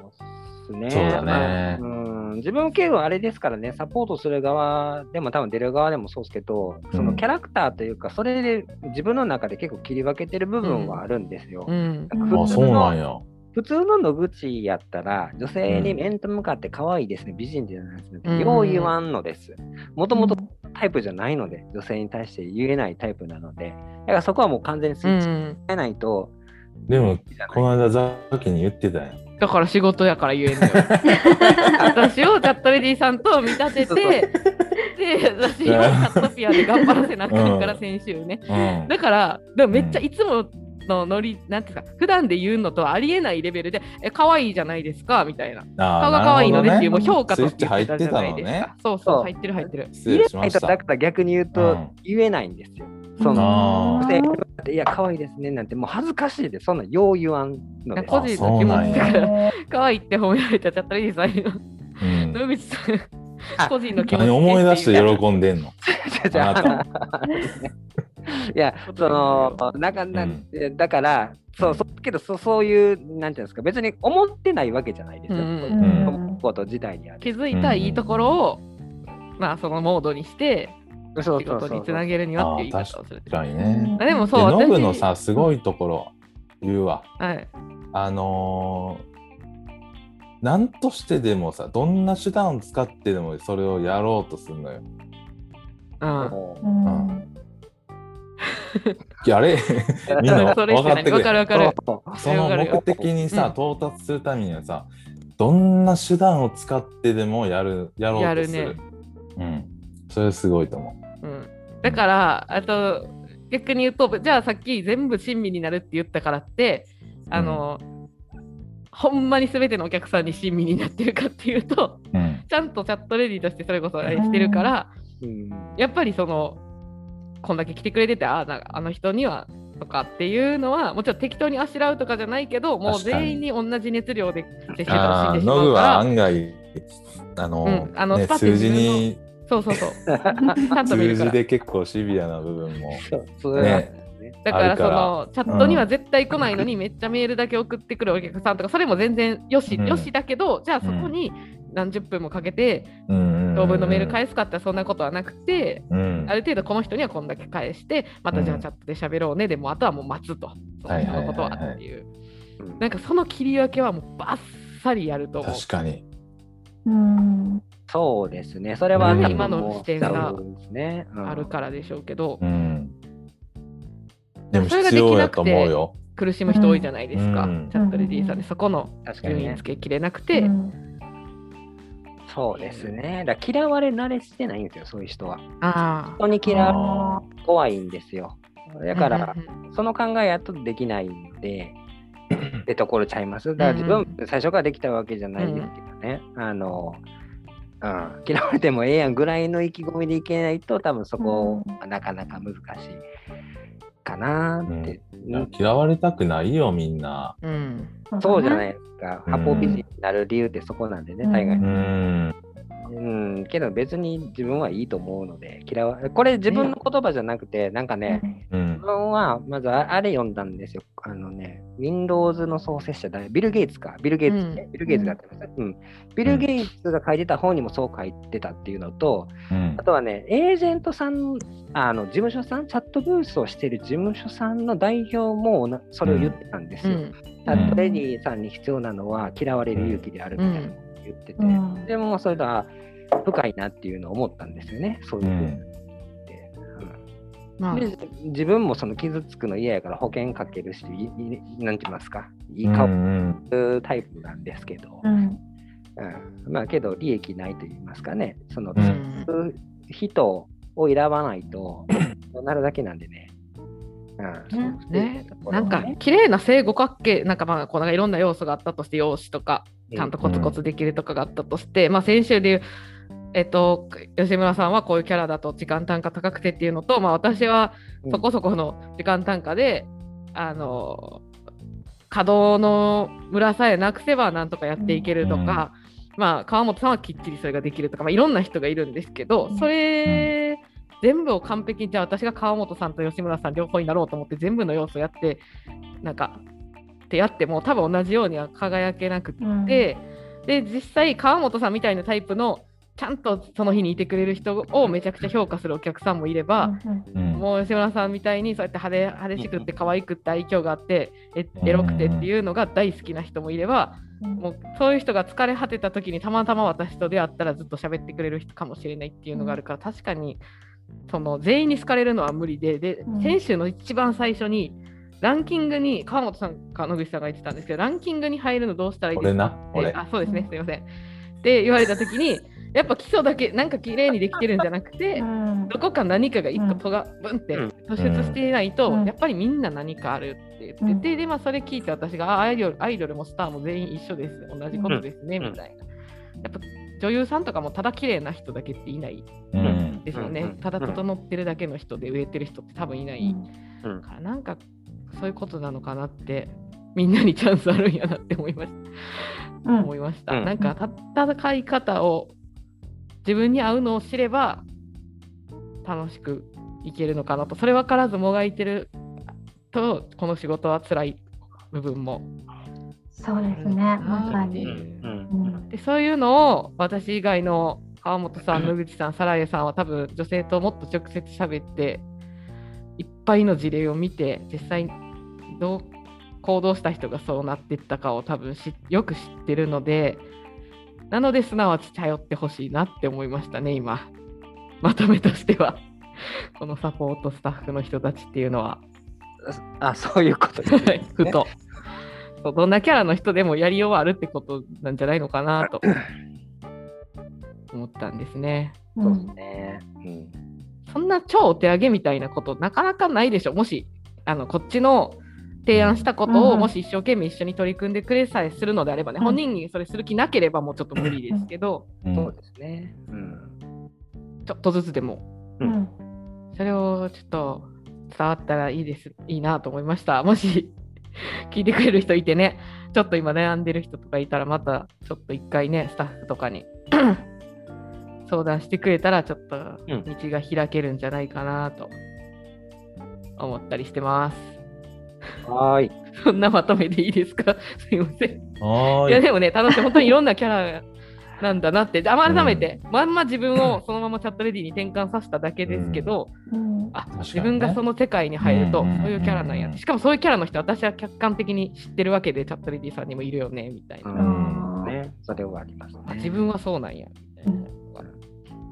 A: ですね。
C: そうだね。
A: まあうん、自分けどあれですからね、サポートする側でも多分出る側でもそうですけど、そのキャラクターというか、それで自分の中で結構切り分けてる部分はあるんですよ。
B: うん。
D: うん
C: あそうなんや。
A: 普通の野口やったら、女性に面と向かって可愛いですね、美人じゃないですね、
B: うん。
A: よう言わんのです。もともとタイプじゃないので、女性に対して言えないタイプなので、だからそこはもう完全にスイ
B: う
A: ッチ
B: ん、
A: 変えないと、
C: でもこの間ザキに言ってたやん
B: だから仕事やから言えんのよ。私をチャットレディさんと見立てて、で、私をチャットピアで頑張らせなあかんから、
C: うん
B: 先週ね。
C: うん。
B: だから、でもめっちゃ
C: うん
B: いつものノリ、なんていうか、普段で言うのとはありえないレベルで、え、可愛いじゃないですか？みたいな。顔が可愛いのでっていう、もう評価として言ってたじゃないで
C: のね。
B: か。そうそう、入ってる入ってる。
C: 失
A: 入れないと、だから逆に言うと、
C: うん。
A: 言えないんですよ。その、
C: あ
A: 女性に向かっていや、可愛いですねなんて、もう恥ずかしいです。そんなよう言わんのです。
B: 個人の気持ちだ
C: あ
B: から、可愛いって褒められたチャットレディさんの
C: うん。
B: 野口さん。
A: あ、
B: 個人の気持ち
C: 何思い出して
B: る。
C: 喜んでんの？
A: いや、その、なんか、なん。だから、そう、そうけどそ、そういう、なんていうんですか、別に思ってないわけじゃないですよ。こと自体にある。
B: 気づいたいいところを、まあそのモードにして仕
A: そうそうそう
B: 事につなげるにはっていう言い方をする。
C: 確かにね。
B: あでもそう、
C: でノブの
B: 私
C: さすごいところ言うわ。
B: はい。
C: あのー何としてでもさどんな手段を使ってでもそれをやろうとするのよ。
B: うん。
A: も
D: うん。
C: いやあれ？みんな
B: それしかない。わか
C: 分かってくれ
B: るわかる。
A: そ
C: の目的にさ、
B: うん。
C: 到達するためにはさどんな手段を使ってでもやるやろうとする。
B: やるね。
C: うん、それすごいと思
B: うん、だから、あと逆に言うと、じゃあさっき全部親身になるって言ったからって、あの、ほんまに全てのお客さんに親身になってるかっていうと、
C: う。うん。
B: ちゃんとチャットレディとしてそれこそしてるから、
A: うん。
B: やっぱりその、こんだけ来てくれてて、あなんかあの人にはとかっていうのは、もちろん適当にあしらうとかじゃないけど、もう全員に同じ熱量で接してたら死んでしま
C: ノブは案外あの,、
B: うんあの
C: ね、数字に
B: そうそうそう、ちゃんと見るから。
C: 数字で結構シビアな部分も。
A: そうね。
B: だからそのチャットには絶対来ないのにめっちゃメールだけ送ってくるお客さんとかそれも全然よし、
C: うん。
B: よしだけどじゃあそこに何十分もかけて当分のメール返すかってそんなことはなくて、
C: うん。
B: ある程度この人にはこんだけ返してまたじゃ
C: うん。
B: あチャットで喋ろうね。でもあとはもう待つと。そ
C: はいはいはいはい。
B: のことはっていう。
A: うん。
B: なんかその切り分けはもうバッサリやると思う。
C: 確かに。
D: うん
A: そうですね。それは
B: 今の視点があるからでしょうけど
C: うん。でも
B: それが
C: 必要やと
B: できなくて
C: 思うよ。
B: 苦しむ人多いじゃないですか、
C: うん
B: チャットレディーさんでそこの
A: 確かにね
B: 順位つ。けきれなくて、
D: うん
A: そうですね。だ嫌われ慣れしてないんですよ、そういう人は。
B: あ
A: 人に嫌わ
C: あ
A: れ怖いんですよ。だ
B: あ
A: から、その考えやとできないので、ってところちゃいます？だから自分、最初からできたわけじゃないですけどね。あの、うん、嫌われてもええやんぐらいの意気込みでいけないと、多分そこはなかなか難しいかなって。うん
C: 嫌われたくないよ、みんな。
B: うん
A: そうじゃないですか。
C: うん
A: 八方美人になる理由ってそこなんでね、大概。
C: うん。
A: うん、けど別に自分はいいと思うので、嫌わこれ自分の言葉じゃなくて、なんかね、
C: うん
A: 自。分はまずああれ読んだんですよ。あのね、Windows の創設者誰？ビル・ゲイツか。ビル・ゲイツね。
B: う
A: ビル・ゲイツがやって。うん。ビル・ゲイツが書いてた本にもそう書いてたっていうのと、
C: うん
A: あとはね、エージェントさん、あの事務所さん、チャットブースをしている事務所さんの代表もなそれを言ってたんですよ。
B: うん
A: チャットレディさんに必要なのは嫌われる勇気であるみたいな言ってて、
D: うん。
A: でもそれとは深いなっていうのを思ったんですよね、そういうう、
C: ん。
B: まあ。
A: で自分もその傷つくの嫌やから保険かけるし、いいなんて言いますか、いい
C: うん
A: 顔タイプなんですけど、
D: うん。
A: うん。まあけど利益ないと言いますかね、その、人を選ばないと、なるだけなんでね。うん。
B: ね。なんか
A: ね
B: 綺麗な正五角形なんかまあこうなんかいろんな要素があったとして容姿とかちゃんとコツコツできるとかがあったとして、まあ先週でいうえっと吉村さんはこういうキャラだと時間単価高くてっていうのと、まあ私は
A: うん。
B: そこそこの時間単価で、あの稼働の村さえなくせばなんとかやっていけるとか、まあ川本さんはきっちりそれができるとか、まあ、いろんな人がいるんですけど
D: うん。
B: それ、全部を完璧にじゃあ私が川本さんと吉村さん両方になろうと思って全部の要素やってなんかってやっても多分同じようには輝けなくて、
D: うん。
B: で実際川本さんみたいなタイプのちゃんとその日にいてくれる人をめちゃくちゃ評価するお客さんもいれば、
C: うん
B: もう吉村さんみたいにそうやって派手派手しくって可愛くって愛嬌があってえ
C: うん。
B: エロくてっていうのが大好きな人もいればもうそういう人が疲れ果てた時にたまたま私と出会ったらずっと喋ってくれる人かもしれないっていうのがあるから確かにその全員に好かれるのは無理でで
D: うん。
B: 先週の一番最初にランキングに川本さんか野口さんが言ってたんですけどランキングに入るのどうしたらいいですか？って
C: 俺な？俺。
B: あそうですね。すいません。って言われた時にやっぱ基礎だけなんか綺麗にできてるんじゃなくて
D: うん。
B: どこか何かが一個とがブンって
A: うん。
B: 突出していないと、
D: うん。
B: やっぱりみんな何かあるって言ってて、で、まあ、それ聞いて私があアイドルアイドルもスターも全員一緒です、同じことですね、
A: うん。
B: みたいな。やっぱ女優さんとかもただ綺麗な人だけっていない
C: うん。
B: ですよね。
A: うん。
B: ただ整ってるだけの人で植えてる人って多分いない
A: うん。
B: から、なんかそういうことなのかなって、みんなにチャンスあるんやなって思いました。
D: うん。
B: 思いました。
A: うん。
B: なんか戦い方を自分に合うのを知れば楽しくいけるのかなと。それ分からずもがいてるとこの仕事は辛い部分も。
D: そうですね、まさ
B: うん。
D: に。
A: うん。
D: うん。
B: でそういうのを私以外の川本さん野口さんサラエさんは多分女性ともっと直接喋っていっぱいの事例を見て実際どう行動した人がそうなっていったかを多分しよく知ってるのでなのですなわち頼ってほしいなって思いましたね今。まとめとしては。このサポートスタッフの人たちっていうのは。
A: あ、そういうことですね。
B: ふと。そうどんなキャラの人でもやりようはあるってことなんじゃないのかなと。思ったんですね。
A: そうです
D: うん。
A: ね。うん。
B: そんな超お手上げみたいなことなかなかないでしょ。もしあのこっちの提案したこと
D: うん
B: をもし一生懸命一緒に取り組んでくれさえするのであればね、
D: うん
B: 本人にそれする気なければもうちょっと無理ですけど、
C: うん
A: そうですね。うん
B: ちょっとずつでも
D: うん
B: それをちょっと伝わったらいいですいいなと思いました。もし聞いてくれる人いてね、ちょっと今悩んでる人とかいたらまたちょっと一回ね、スタッフとかに 相談してくれたらちょっと
A: うん
B: 道が開けるんじゃないかなと思ったりしてます。
A: はーい。
B: そんなまとめでいいですか？すいません。
C: はいーい。
B: やでもね、楽しい。本当にいろんなキャラなんだなって、であ改めて、まんま自分を そのままチャットレディに転換させただけですけど、
D: うん。
B: あ
C: ね。
B: 自分がその世界に入ると、
C: うん
B: そういうキャラなんや
C: うん
B: しかもそういうキャラの人私は客観的に知ってるわけでチャットレディさんにもいるよねみたいな、
A: うん。ね、それはありますね。
B: あ自分はそうなんやみたいな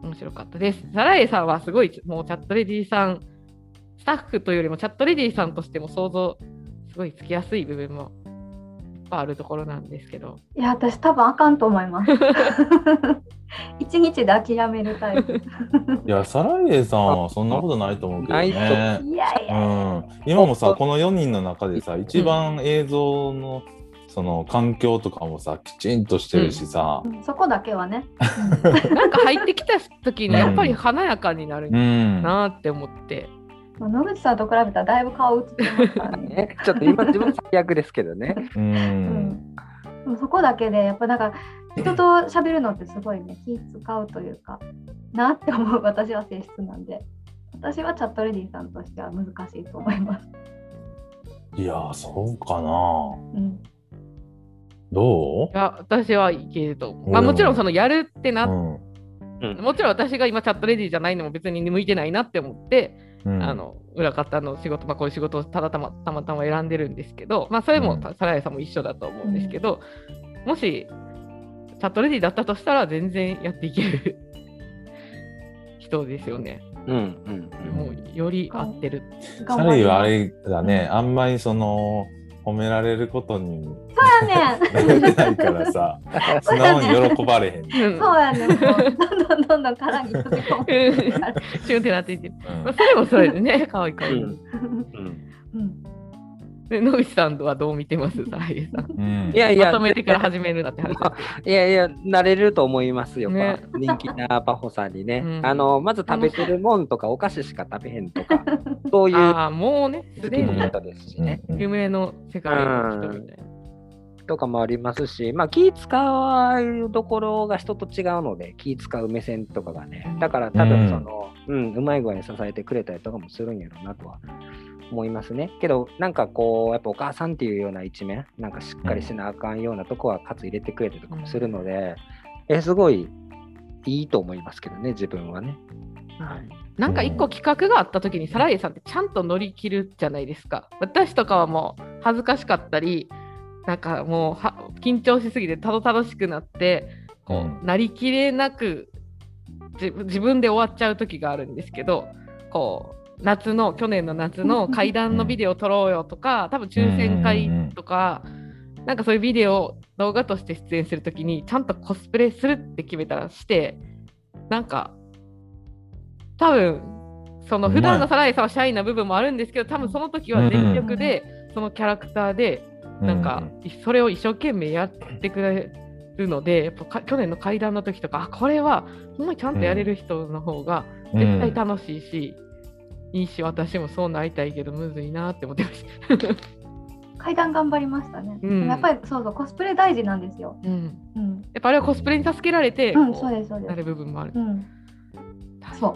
B: 面白かったです。サラエさんはすごいもうチャットレディさんスタッフというよりもチャットレディさんとしても想像すごいつきやすい部分もいっぱいあるところなんですけど
D: いや、私多分あかんと思います。一日で諦めるタイプ。
C: いや、サライエさんはそんなことないと思うけどね。
D: いやいうや、
C: ん、今もさ、この4人の中でさ、一番映像のその環境とかもさ、きちんとしてるしさ、
D: うんそこだけはね。
B: なんか入ってきた時にやっぱり華やかになる
C: うん。
B: なって思って、
D: うん野口さんと比べたらだいぶ顔映ってますからね。
A: ね、ちょっと今自分最悪ですけどね。
C: う。
D: うんんでもそこだけでやっぱだから人と喋るのってすごいね気使うというかなって思う私は性質なんで私はチャットレディさんとしては難しいと思います。
C: いや、そうかな。
D: うん
C: ど
B: いや私はいけると思う、
C: うん
B: まあ、もちろんそのやるってな
C: うん。
B: もちろん私が今チャットレディじゃないのも別に向いてないなって思って、
C: うん。
B: あの裏方の仕事、まあ、こういう仕事をただたまたまたま選んでるんですけど、まあ、それも
C: うん。
B: サラヤさんも一緒だと思うんですけど、もしチャットレディだったとしたら全然やっていける人 人ですよね。
A: うんうんうん。
B: もうより合ってる。
C: サリーはあれだね、あんまりその褒められることに
D: そうやねん。
C: ないからさ、素直に喜ばれへん。
B: うん
D: そうやねん。どんどんどんどん殻に込むから。
B: シュンってなっていってる。
C: うん
B: まあ、それもそれでね、可愛い可愛い。
A: うんうん
D: うん
B: で野口さんとはどう見てます？サライエさん。
C: うん
A: いやいや、
B: まとめてから始めるなって話。
A: いやいや、慣れると思いますよ、
B: ね
A: 人気なパホさんにね、
B: うん
A: あの。まず食べてるもんとかお菓子しか食べへんとか、そういう
B: ああ、もうね、す
A: 好
B: でに
A: きな人ですしね。
C: うん
B: 夢の世界の人みたいな。
A: とかもありますし、まあ、気使うところが人と違うので、気使う目線とかがね、だから多分その、うん、うまい具合に支えてくれたりとかもするんやろうなとは思いますね。けど、なんかこう、やっぱお母さんっていうような一面、なんかしっかりしなあかんようなとこは、かつ入れてくれたりとかもするので、え、すごいいいと思いますけどね、自分はね。はい。
B: なんか一個企画があった時にサライエさんってちゃんと乗り切るじゃないですか。私とかはもう恥ずかしかったり、なんかもうは緊張しすぎてたどたどしくなって、こう、
C: う
B: なりきれなく自分で終わっちゃう時があるんですけど、こう、夏の、去年の夏の階段のビデオ撮ろうよとか、多分抽選会とか、なんかそういうビデオ、動画として出演するときに、ちゃんとコスプレするって決めたらして、なんか、多分その普段のサライさんはシャイな部分もあるんですけど、多分その時は全力で、そのキャラクターで、なんか、それを一生懸命やってくれるので、やっぱか去年の階段の時とか、あこれはほんまにちゃんとやれる人の方が絶対楽しいし、いいし、私もそうなりたいけど、むずいなって思ってました。
D: 階段頑張りましたね。
B: うん
D: やっぱりそうそうコスプレ大事なんですよ。
B: うん、
D: うん、
B: やっぱあれはコスプレに助けられて、
D: うん、
B: こ
D: そうですそうです。
B: なる部分もある。
D: うん、そう。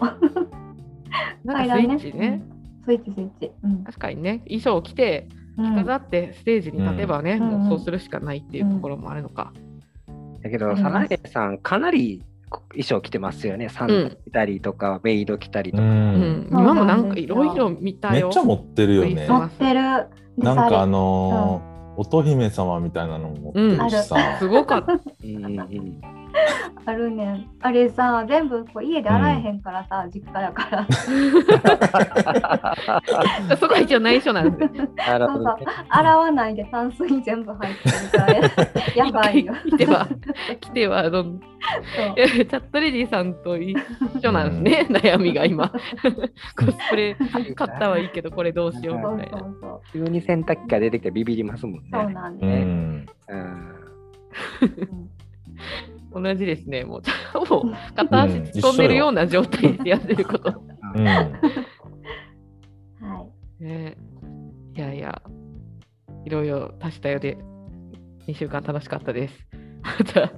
B: なんかスイッチね、
D: うんスイッチスイッチ。うん、
B: 確かにね、衣装を着て、
D: うん
B: 飾ってステージに立てばね、
D: うん
B: もうそうするしかないっていうところもあるのか。
A: だけど、
D: あります
A: サナエさん、かなり衣装着てますよね。サンタ着たりとか、ベイド着たりと
C: う
A: か。
B: うん
C: ん、
B: 今もなんかいろいろ見たよ。
C: めっちゃ持ってるよね。
D: 持ってる。
C: なんかあ
D: の、
C: のー乙姫様みたいなのも持ってるしさ。
B: すごかった。
A: うんうんうん
D: あるねん。あれさ、全部こう家で洗えへんからさ、実家やから。
B: そこは一応内緒なんで。
A: なるほどね。
D: 洗わないでタンスに全部入ってるから、やばいよ。
B: 来ては、来てはどん、チャットレディさんと一緒なんですね、悩みが今。コスプレ買ったはいいけど、これどうしようみたいな。
A: 急に洗濯機が出てきてビビりますもんね。
D: そうなん
C: う
D: で。
A: うん
D: うん
B: 同じですね、もう、ほぼ片足突っ込んでるような状態でやってること。
C: うん。
D: はい。
B: ね、いやいや、いろいろ足したようで、2週間楽しかったです。また、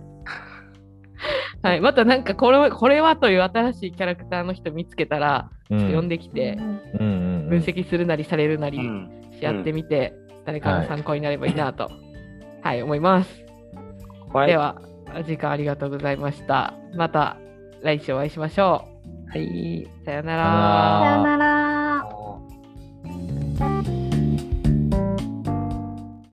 B: はい、またなんかこれこれはという新しいキャラクターの人見つけたら、
C: うん。
B: 呼んできて、
C: うん。うん
B: 分析するなりされるなり
A: うん。
B: しやってみて、誰かの参考になればいいなと、はい、思います。
A: はい。
B: では、時間ありがとうございました。また来週お会いしましょ
A: はい。
B: う。さよな
C: ら
D: さよなら。